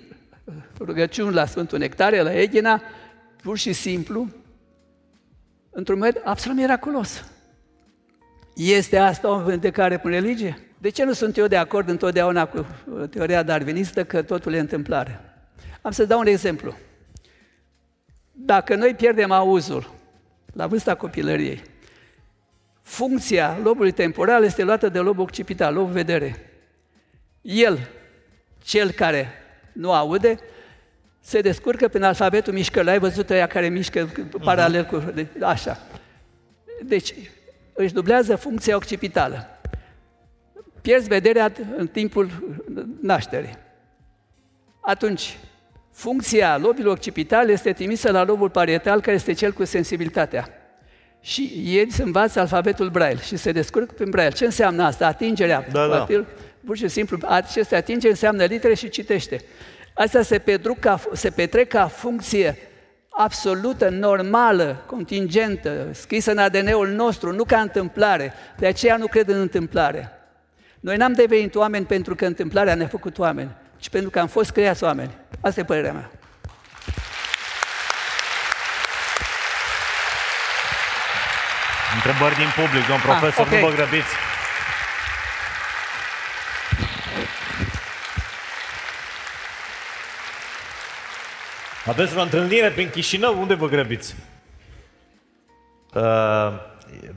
rugăciuni la Sfântul Nectare, la Egina, pur și simplu, într-un mod absolut miraculos. Este asta o vindecare prin religie? De ce nu sunt eu de acord întotdeauna cu teoria darwinistă că totul e întâmplare? Am să dau un exemplu. Dacă noi pierdem auzul la vârsta copilăriei, funcția lobului temporal este luată de lobul occipital, lobul vedere. El, cel care nu aude, se descurcă prin alfabetul mișcării. Ai văzut ăia care mișcă paralel cu... Așa. Deci, își dublează funcția occipitală. Pierzi vederea în timpul nașterii. Atunci, funcția lobului occipital este trimisă la lobul parietal, care este cel cu sensibilitatea și ei se învață alfabetul Braille și se descurcă prin Braille. Ce înseamnă asta? Atingerea. Da, da. Pur și simplu, aceste atingeri înseamnă litere și citește. Asta se petrec ca, se petrec ca funcție absolută, normală, contingentă, scrisă în ADN-ul nostru, nu ca întâmplare. De aceea nu cred în întâmplare. Noi n-am devenit oameni pentru că întâmplarea ne-a făcut oameni, ci pentru că am fost creați oameni. Asta e părerea mea. Întrebări din public, domn ah, profesor, ah, okay. nu vă grăbiți. Aveți o întâlnire prin Chișinău? Unde vă grăbiți? Uh,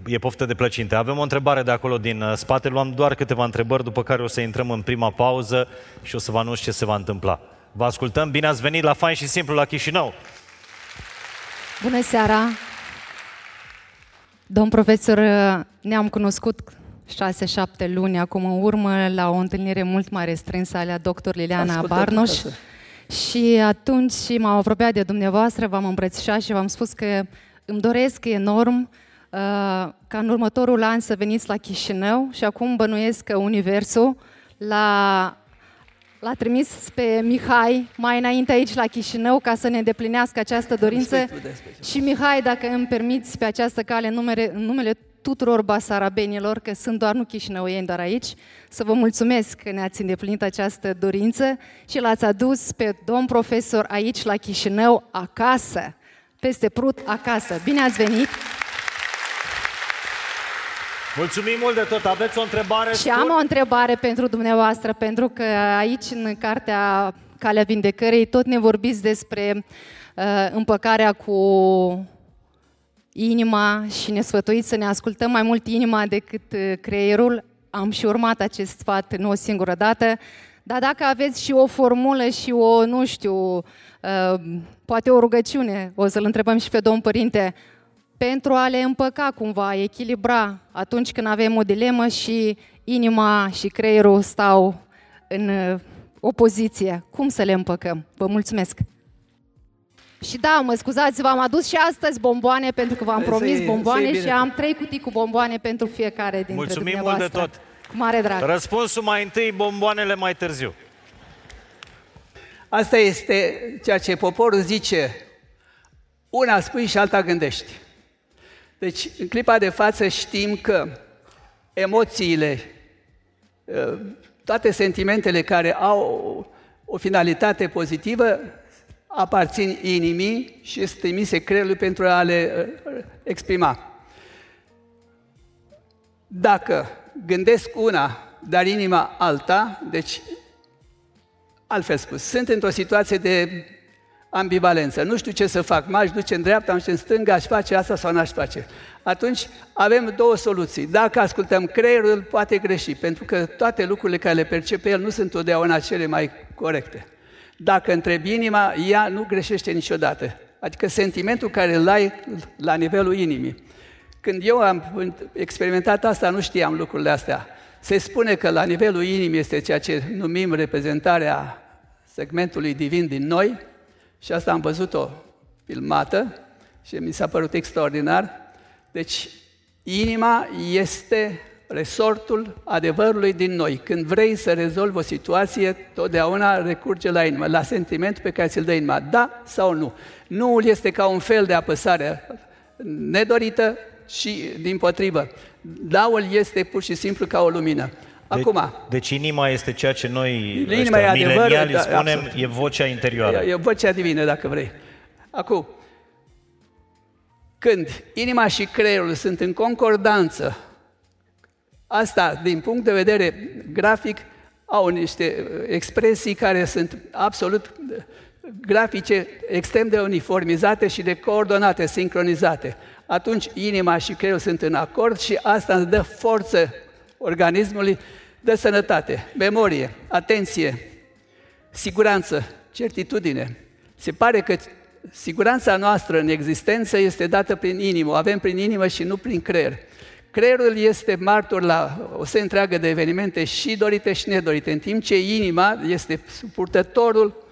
e poftă de plăcinte. Avem o întrebare de acolo din uh, spate. Luam doar câteva întrebări, după care o să intrăm în prima pauză și o să vă anunț ce se va întâmpla. Vă ascultăm. Bine ați venit la Fain și Simplu la Chișinău. Bună seara! Domn profesor, ne-am cunoscut 6-7 luni acum în urmă la o întâlnire mult mai restrânsă alea doctor Liliana Ascultă Barnoș. Și atunci m-am apropiat de dumneavoastră, v-am îmbrățișat și v-am spus că îmi doresc enorm uh, ca în următorul an să veniți la Chișinău și acum bănuiesc că Universul la L-a trimis pe Mihai mai înainte aici la Chișinău ca să ne îndeplinească această dorință. Și Mihai, dacă îmi permiți pe această cale numere, în numele tuturor basarabenilor, că sunt doar nu chișinăuieni, doar aici, să vă mulțumesc că ne-ați îndeplinit această dorință și l-ați adus pe domn profesor aici la Chișinău acasă, peste Prut acasă. Bine ați venit! Mulțumim mult de tot. Aveți o întrebare? Și am o întrebare pentru dumneavoastră, pentru că aici, în cartea Calea Vindecării, tot ne vorbiți despre uh, împăcarea cu inima și ne sfătuiți să ne ascultăm mai mult inima decât uh, creierul. Am și urmat acest sfat nu o singură dată, dar dacă aveți și o formulă și o, nu știu, uh, poate o rugăciune, o să-l întrebăm și pe domn părinte, pentru a le împăca cumva, echilibra atunci când avem o dilemă și inima și creierul stau în uh, opoziție. Cum să le împăcăm? Vă mulțumesc! Și da, mă scuzați, v-am adus și astăzi bomboane pentru că v-am promis bomboane și am trei cutii cu bomboane pentru fiecare dintre Mulțumim mult de tot. Cu mare drag. Răspunsul mai întâi, bomboanele mai târziu. Asta este ceea ce poporul zice. Una spui și alta gândești. Deci, în clipa de față știm că emoțiile, ă, toate sentimentele care au o finalitate pozitivă aparțin inimii și este trimise creierului pentru a le ă, exprima. Dacă gândesc una, dar inima alta, deci, altfel spus, sunt într-o situație de ambivalență. Nu știu ce să fac. M-aș duce în dreapta, m-aș în stânga, aș face asta sau n-aș face. Atunci avem două soluții. Dacă ascultăm creierul, poate greși, pentru că toate lucrurile care le percepe el nu sunt totdeauna cele mai corecte. Dacă întrebi inima, ea nu greșește niciodată. Adică sentimentul care îl ai la nivelul inimii. Când eu am experimentat asta, nu știam lucrurile astea. Se spune că la nivelul inimii este ceea ce numim reprezentarea segmentului divin din noi, și asta am văzut-o filmată și mi s-a părut extraordinar. Deci, inima este resortul adevărului din noi. Când vrei să rezolvi o situație, totdeauna recurge la inimă, la sentiment pe care ți-l dă inima, da sau nu. Nuul este ca un fel de apăsare nedorită și din potrivă. Daul este pur și simplu ca o lumină. Acum. Deci, deci inima este ceea ce noi, inima ăștia, e adevăr, da, spunem, absolut. e vocea interioară. E, e vocea divină, dacă vrei. Acum, când inima și creierul sunt în concordanță, asta, din punct de vedere grafic, au niște expresii care sunt absolut grafice, extrem de uniformizate și de coordonate, sincronizate. Atunci inima și creierul sunt în acord și asta îți dă forță organismului de sănătate, memorie, atenție, siguranță, certitudine. Se pare că siguranța noastră în existență este dată prin inimă, o avem prin inimă și nu prin creier. Creierul este martor la o serie întreagă de evenimente și dorite și nedorite, în timp ce inima este purtătorul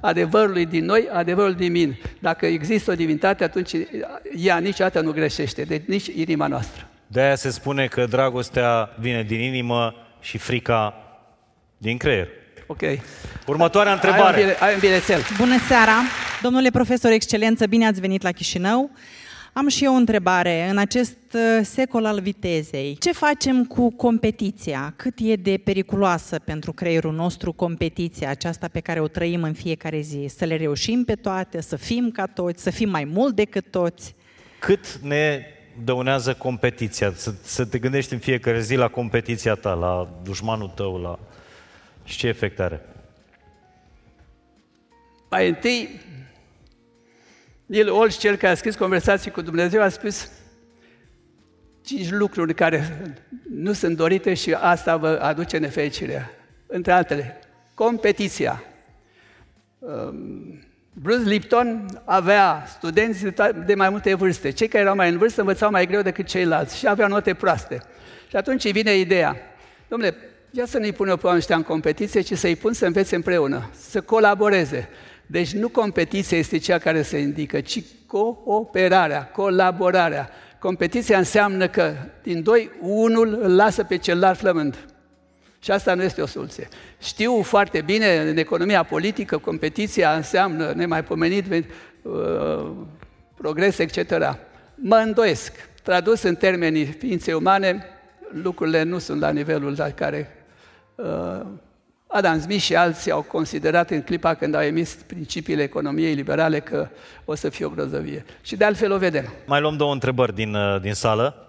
adevărului din noi, adevărul din mine. Dacă există o divinitate, atunci ea niciodată nu greșește, deci nici inima noastră. De aia se spune că dragostea vine din inimă și frica din creier. Ok. Următoarea întrebare. Ai un, ai un bilețel. Bună seara! Domnule profesor excelență, bine ați venit la Chișinău. Am și eu o întrebare. În acest uh, secol al vitezei, ce facem cu competiția? Cât e de periculoasă pentru creierul nostru competiția aceasta pe care o trăim în fiecare zi? Să le reușim pe toate, să fim ca toți, să fim mai mult decât toți? Cât ne dăunează competiția? Să, să te gândești în fiecare zi la competiția ta, la dușmanul tău, la... Și ce efect are? Mai întâi, Neil Olsch, cel care a scris Conversații cu Dumnezeu, a spus cinci lucruri care nu sunt dorite și asta vă aduce nefericirea. Între altele, competiția. Um, Bruce Lipton avea studenți de mai multe vârste. Cei care erau mai în vârstă învățau mai greu decât ceilalți și aveau note proaste. Și atunci vine ideea, domnule, ia să nu-i pune pe ăștia în competiție, ci să-i pun să învețe împreună, să colaboreze. Deci nu competiția este cea care se indică, ci cooperarea, colaborarea. Competiția înseamnă că din doi, unul îl lasă pe celălalt flămând. Și asta nu este o soluție. Știu foarte bine, în economia politică, competiția înseamnă nemaipomenit, uh, progres, etc. Mă îndoiesc. Tradus în termenii ființei umane, lucrurile nu sunt la nivelul la care uh, Adam Smith și alții au considerat în clipa când au emis principiile economiei liberale că o să fie o grozăvie. Și de altfel o vedem. Mai luăm două întrebări din, uh, din sală.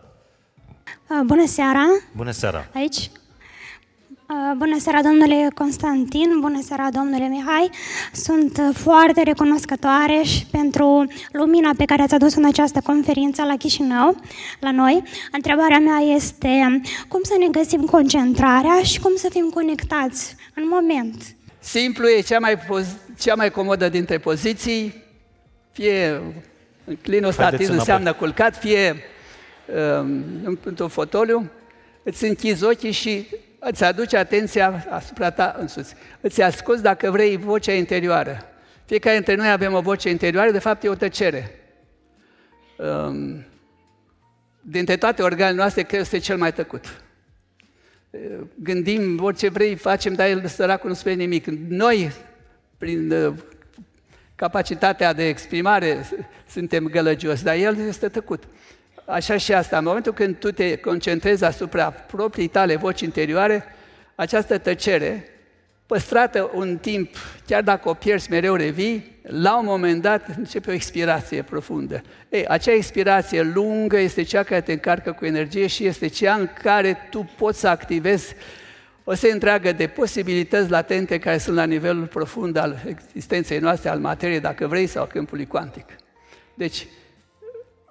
Uh, bună seara! Bună seara! Aici? Uh, bună seara, domnule Constantin, bună seara, domnule Mihai. Sunt uh, foarte recunoscătoare și pentru lumina pe care ați adus în această conferință la Chișinău, la noi. Întrebarea mea este cum să ne găsim concentrarea și cum să fim conectați în moment. Simplu e cea mai, cea mai comodă dintre poziții, fie clinostatism înseamnă culcat, fie um, într-un fotoliu, îți închizi ochii și îți aduce atenția asupra ta însuți. Îți asculți, dacă vrei, vocea interioară. Fiecare dintre noi avem o voce interioară, de fapt e o tăcere. Um, dintre toate organele noastre, cred că este cel mai tăcut. Gândim orice vrei, facem, dar el săracul nu spune nimic. Noi, prin uh, capacitatea de exprimare, suntem gălăgios, dar el este tăcut. Așa și asta, în momentul când tu te concentrezi asupra proprii tale voci interioare, această tăcere păstrată un timp, chiar dacă o pierzi mereu revii, la un moment dat începe o expirație profundă. Ei, acea expirație lungă este cea care te încarcă cu energie și este cea în care tu poți să activezi o serie întreagă de posibilități latente care sunt la nivelul profund al existenței noastre, al materiei, dacă vrei, sau al câmpului cuantic. Deci,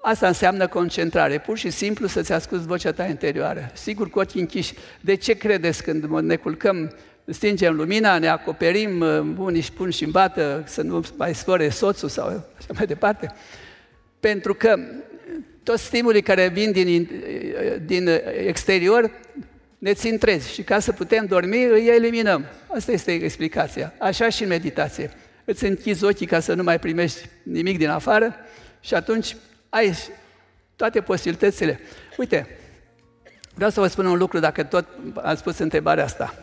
asta înseamnă concentrare, pur și simplu să-ți asculți vocea ta interioară. Sigur, cu ochii închiși. De ce credeți când ne culcăm stingem lumina, ne acoperim, uh, unii își pun și bată să nu mai sfăre soțul sau așa mai departe. Pentru că toți stimulii care vin din, din exterior ne țin trezi și ca să putem dormi îi eliminăm. Asta este explicația. Așa și în meditație. Îți închizi ochii ca să nu mai primești nimic din afară și atunci ai toate posibilitățile. Uite, vreau să vă spun un lucru dacă tot am spus întrebarea asta.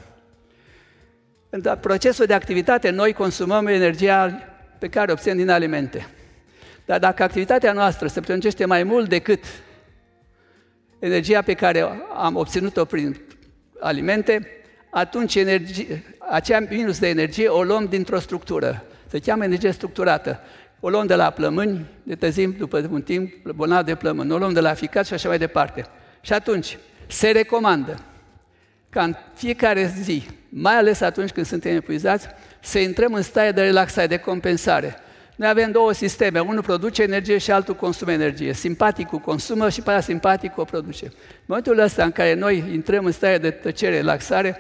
În procesul de activitate, noi consumăm energia pe care o obținem din alimente. Dar dacă activitatea noastră se prelungește mai mult decât energia pe care am obținut-o prin alimente, atunci energie, acea minus de energie o luăm dintr-o structură. Se cheamă energie structurată. O luăm de la plămâni, de tăzim după un timp bolnav de plămâni, o luăm de la ficat și așa mai departe. Și atunci, se recomandă ca în fiecare zi, mai ales atunci când suntem epuizați, să intrăm în stare de relaxare, de compensare. Noi avem două sisteme, unul produce energie și altul consumă energie. Simpaticul consumă și parasimpaticul o produce. În momentul ăsta în care noi intrăm în stare de tăcere, relaxare,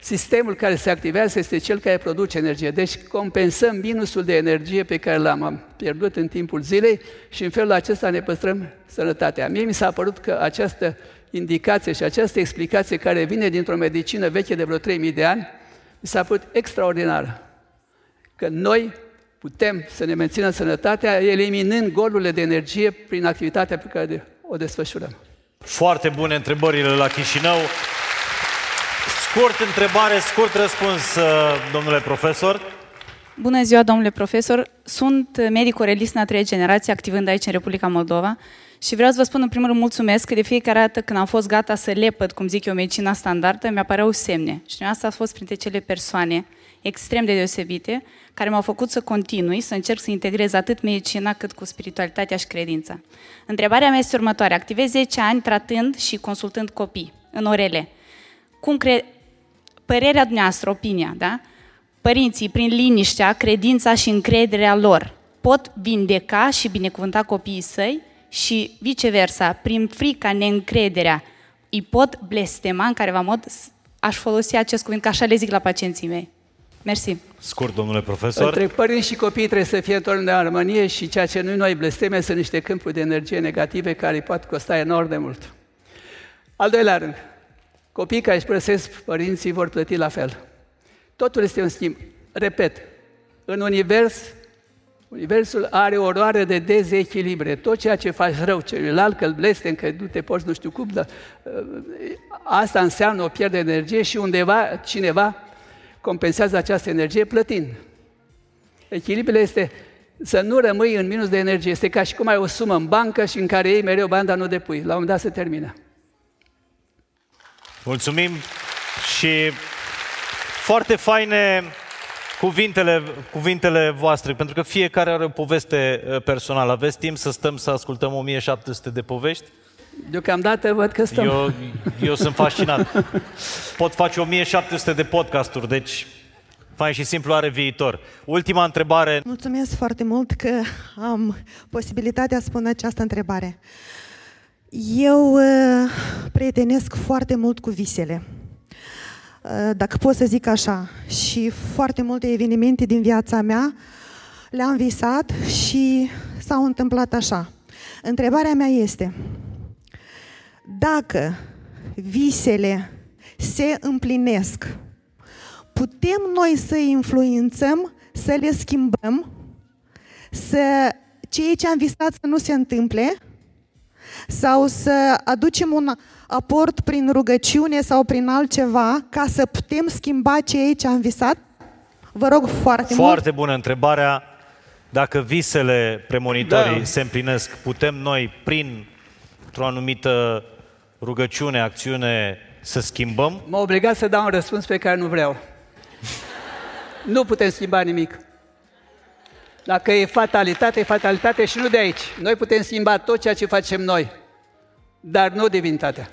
sistemul care se activează este cel care produce energie. Deci compensăm minusul de energie pe care l-am pierdut în timpul zilei și în felul acesta ne păstrăm sănătatea. Mie mi s-a părut că această indicație și această explicație care vine dintr-o medicină veche de vreo 3000 de ani, mi s-a părut extraordinară. Că noi putem să ne menținem sănătatea eliminând golurile de energie prin activitatea pe care o desfășurăm. Foarte bune întrebările la Chișinău. Scurt întrebare, scurt răspuns, uh, domnule profesor. Bună ziua, domnule profesor. Sunt medic orelist în a treia generație, activând aici în Republica Moldova. Și vreau să vă spun în primul rând mulțumesc că de fiecare dată când am fost gata să lepăd, cum zic eu, medicina standardă, mi-apăreau semne. Și asta a fost printre cele persoane extrem de deosebite care m-au făcut să continui, să încerc să integrez atât medicina cât cu spiritualitatea și credința. Întrebarea mea este următoare. Activez 10 ani tratând și consultând copii în orele. Cum cre... Părerea dumneavoastră, opinia, da? Părinții, prin liniștea, credința și încrederea lor, pot vindeca și binecuvânta copiii săi și viceversa, prin frica, neîncrederea, îi pot blestema în careva mod, aș folosi acest cuvânt, că așa le zic la pacienții mei. Mersi. Scurt, domnule profesor. Între părinți și copii trebuie să fie într de armonie și ceea ce nu noi blesteme sunt niște câmpuri de energie negative care îi pot costa enorm de mult. Al doilea rând, copiii care își părăsesc părinții vor plăti la fel. Totul este un schimb. Repet, în univers Universul are o roare de dezechilibre. Tot ceea ce faci rău celuilalt, că îl blestem, că nu te poți nu știu cum, dar uh, asta înseamnă o pierdere de energie și undeva cineva compensează această energie plătind. Echilibrul este să nu rămâi în minus de energie. Este ca și cum ai o sumă în bancă și în care iei mereu bani, dar nu depui. La un moment dat se termină. Mulțumim și foarte faine cuvintele, cuvintele voastre, pentru că fiecare are o poveste uh, personală. Aveți timp să stăm să ascultăm 1700 de povești? Deocamdată văd că stăm. Eu, eu sunt fascinat. Pot face 1700 de podcasturi, deci fain și simplu are viitor. Ultima întrebare. Mulțumesc foarte mult că am posibilitatea să spun această întrebare. Eu uh, prietenesc foarte mult cu visele. Uh, dacă pot să zic așa, și foarte multe evenimente din viața mea le-am visat și s-au întâmplat așa. Întrebarea mea este, dacă visele se împlinesc, putem noi să influențăm să le schimbăm, să ceea ce am visat să nu se întâmple sau să aducem un aport prin rugăciune sau prin altceva ca să putem schimba ceea ce am visat? Vă rog foarte, foarte mult. Foarte bună întrebarea. Dacă visele premonitorii Da. se împlinesc, putem noi, prin o anumită rugăciune, acțiune, să schimbăm? M-a obligat să dau un răspuns pe care nu vreau. nu putem schimba nimic. Dacă e fatalitate, e fatalitate și nu de aici. Noi putem schimba tot ceea ce facem noi, dar nu divinitatea.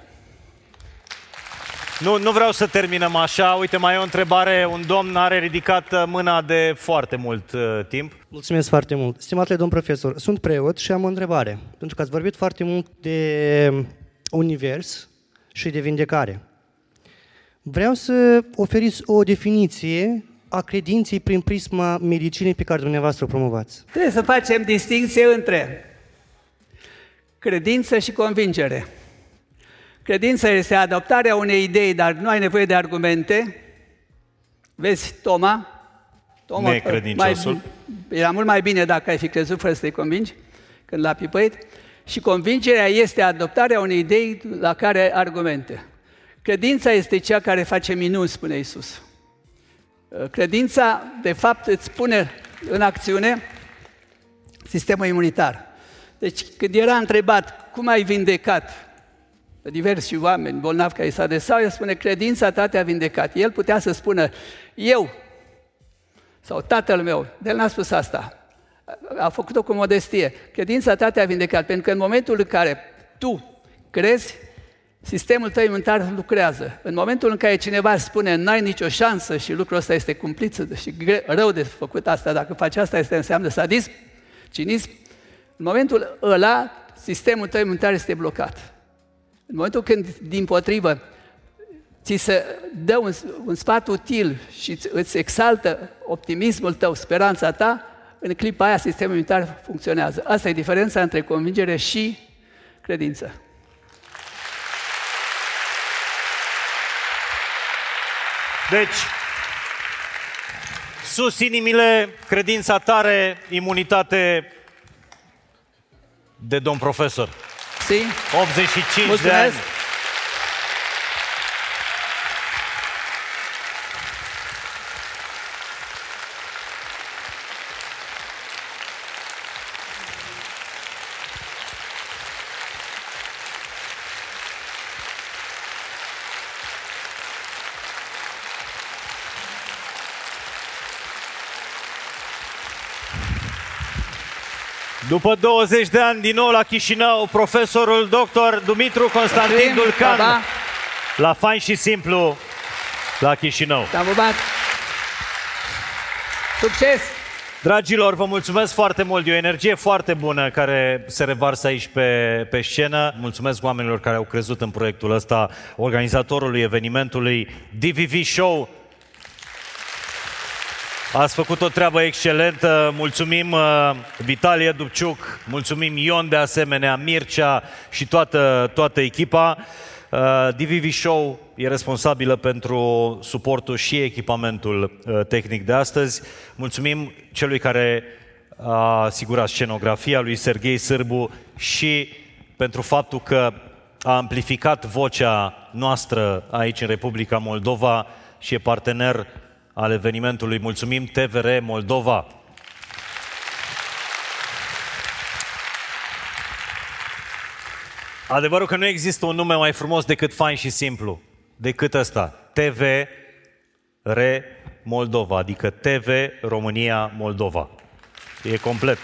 Nu, nu vreau să terminăm așa. Uite, mai e o întrebare. Un domn are ridicat uh, mâna de foarte mult uh, timp. Mulțumesc foarte mult. Stimatele domn profesor, sunt preot și am o întrebare. Pentru că ați vorbit foarte mult de univers și de vindecare. Vreau să oferiți o definiție a credinței prin prisma medicinei pe care dumneavoastră o promovați. Trebuie să facem distinție între credință și convingere. Credința este adoptarea unei idei, dar nu ai nevoie de argumente. Vezi, Toma? Toma Necredinciosul. mai, era mult mai bine dacă ai fi crezut fără să te convingi, când l-a pipăit. Și convingerea este adoptarea unei idei la care ai argumente. Credința este cea care face minuni, spune Isus. Credința, de fapt, îți pune în acțiune sistemul imunitar. Deci, când era întrebat cum ai vindecat pe diversi oameni bolnavi care i s-a adresat, el spune, credința ta te-a vindecat. El putea să spună, eu sau tatăl meu, de el n-a spus asta. A făcut-o cu modestie. Credința ta te-a vindecat, pentru că în momentul în care tu crezi, sistemul tău imunitar lucrează. În momentul în care cineva spune n-ai nicio șansă și lucrul ăsta este cumplit și gre- rău de făcut asta, dacă faci asta, este înseamnă sadism, cinism, în momentul ăla, sistemul tău imunitar este blocat. În momentul când, din potrivă, ți se dă un, un sfat util și îți, îți exaltă optimismul tău, speranța ta, în clipa aia sistemul imunitar funcționează. Asta e diferența între convingere și credință. Deci, sus inimile, credința tare, imunitate de domn profesor. Si? 85 de ani. După 20 de ani din nou la Chișinău, profesorul dr. Dumitru Constantin Mulțumim, Dulcan, pa, pa. la Fain și Simplu, la Chișinău. Te-am pupat! Succes! Dragilor, vă mulțumesc foarte mult. E o energie foarte bună care se revarsă aici pe, pe scenă. Mulțumesc oamenilor care au crezut în proiectul ăsta, organizatorului evenimentului DVV Show. Ați făcut o treabă excelentă. Mulțumim uh, Vitalie Dubciuc, mulțumim Ion de asemenea, Mircea și toată, toată echipa. Uh, DVV Show e responsabilă pentru suportul și echipamentul uh, tehnic de astăzi. Mulțumim celui care a asigurat scenografia lui Serghei Sârbu și pentru faptul că a amplificat vocea noastră aici în Republica Moldova și e partener al evenimentului. Mulțumim TVR Moldova. Adevărul că nu există un nume mai frumos decât fain și simplu, decât ăsta. TV Re Moldova, adică TV România Moldova. E complet.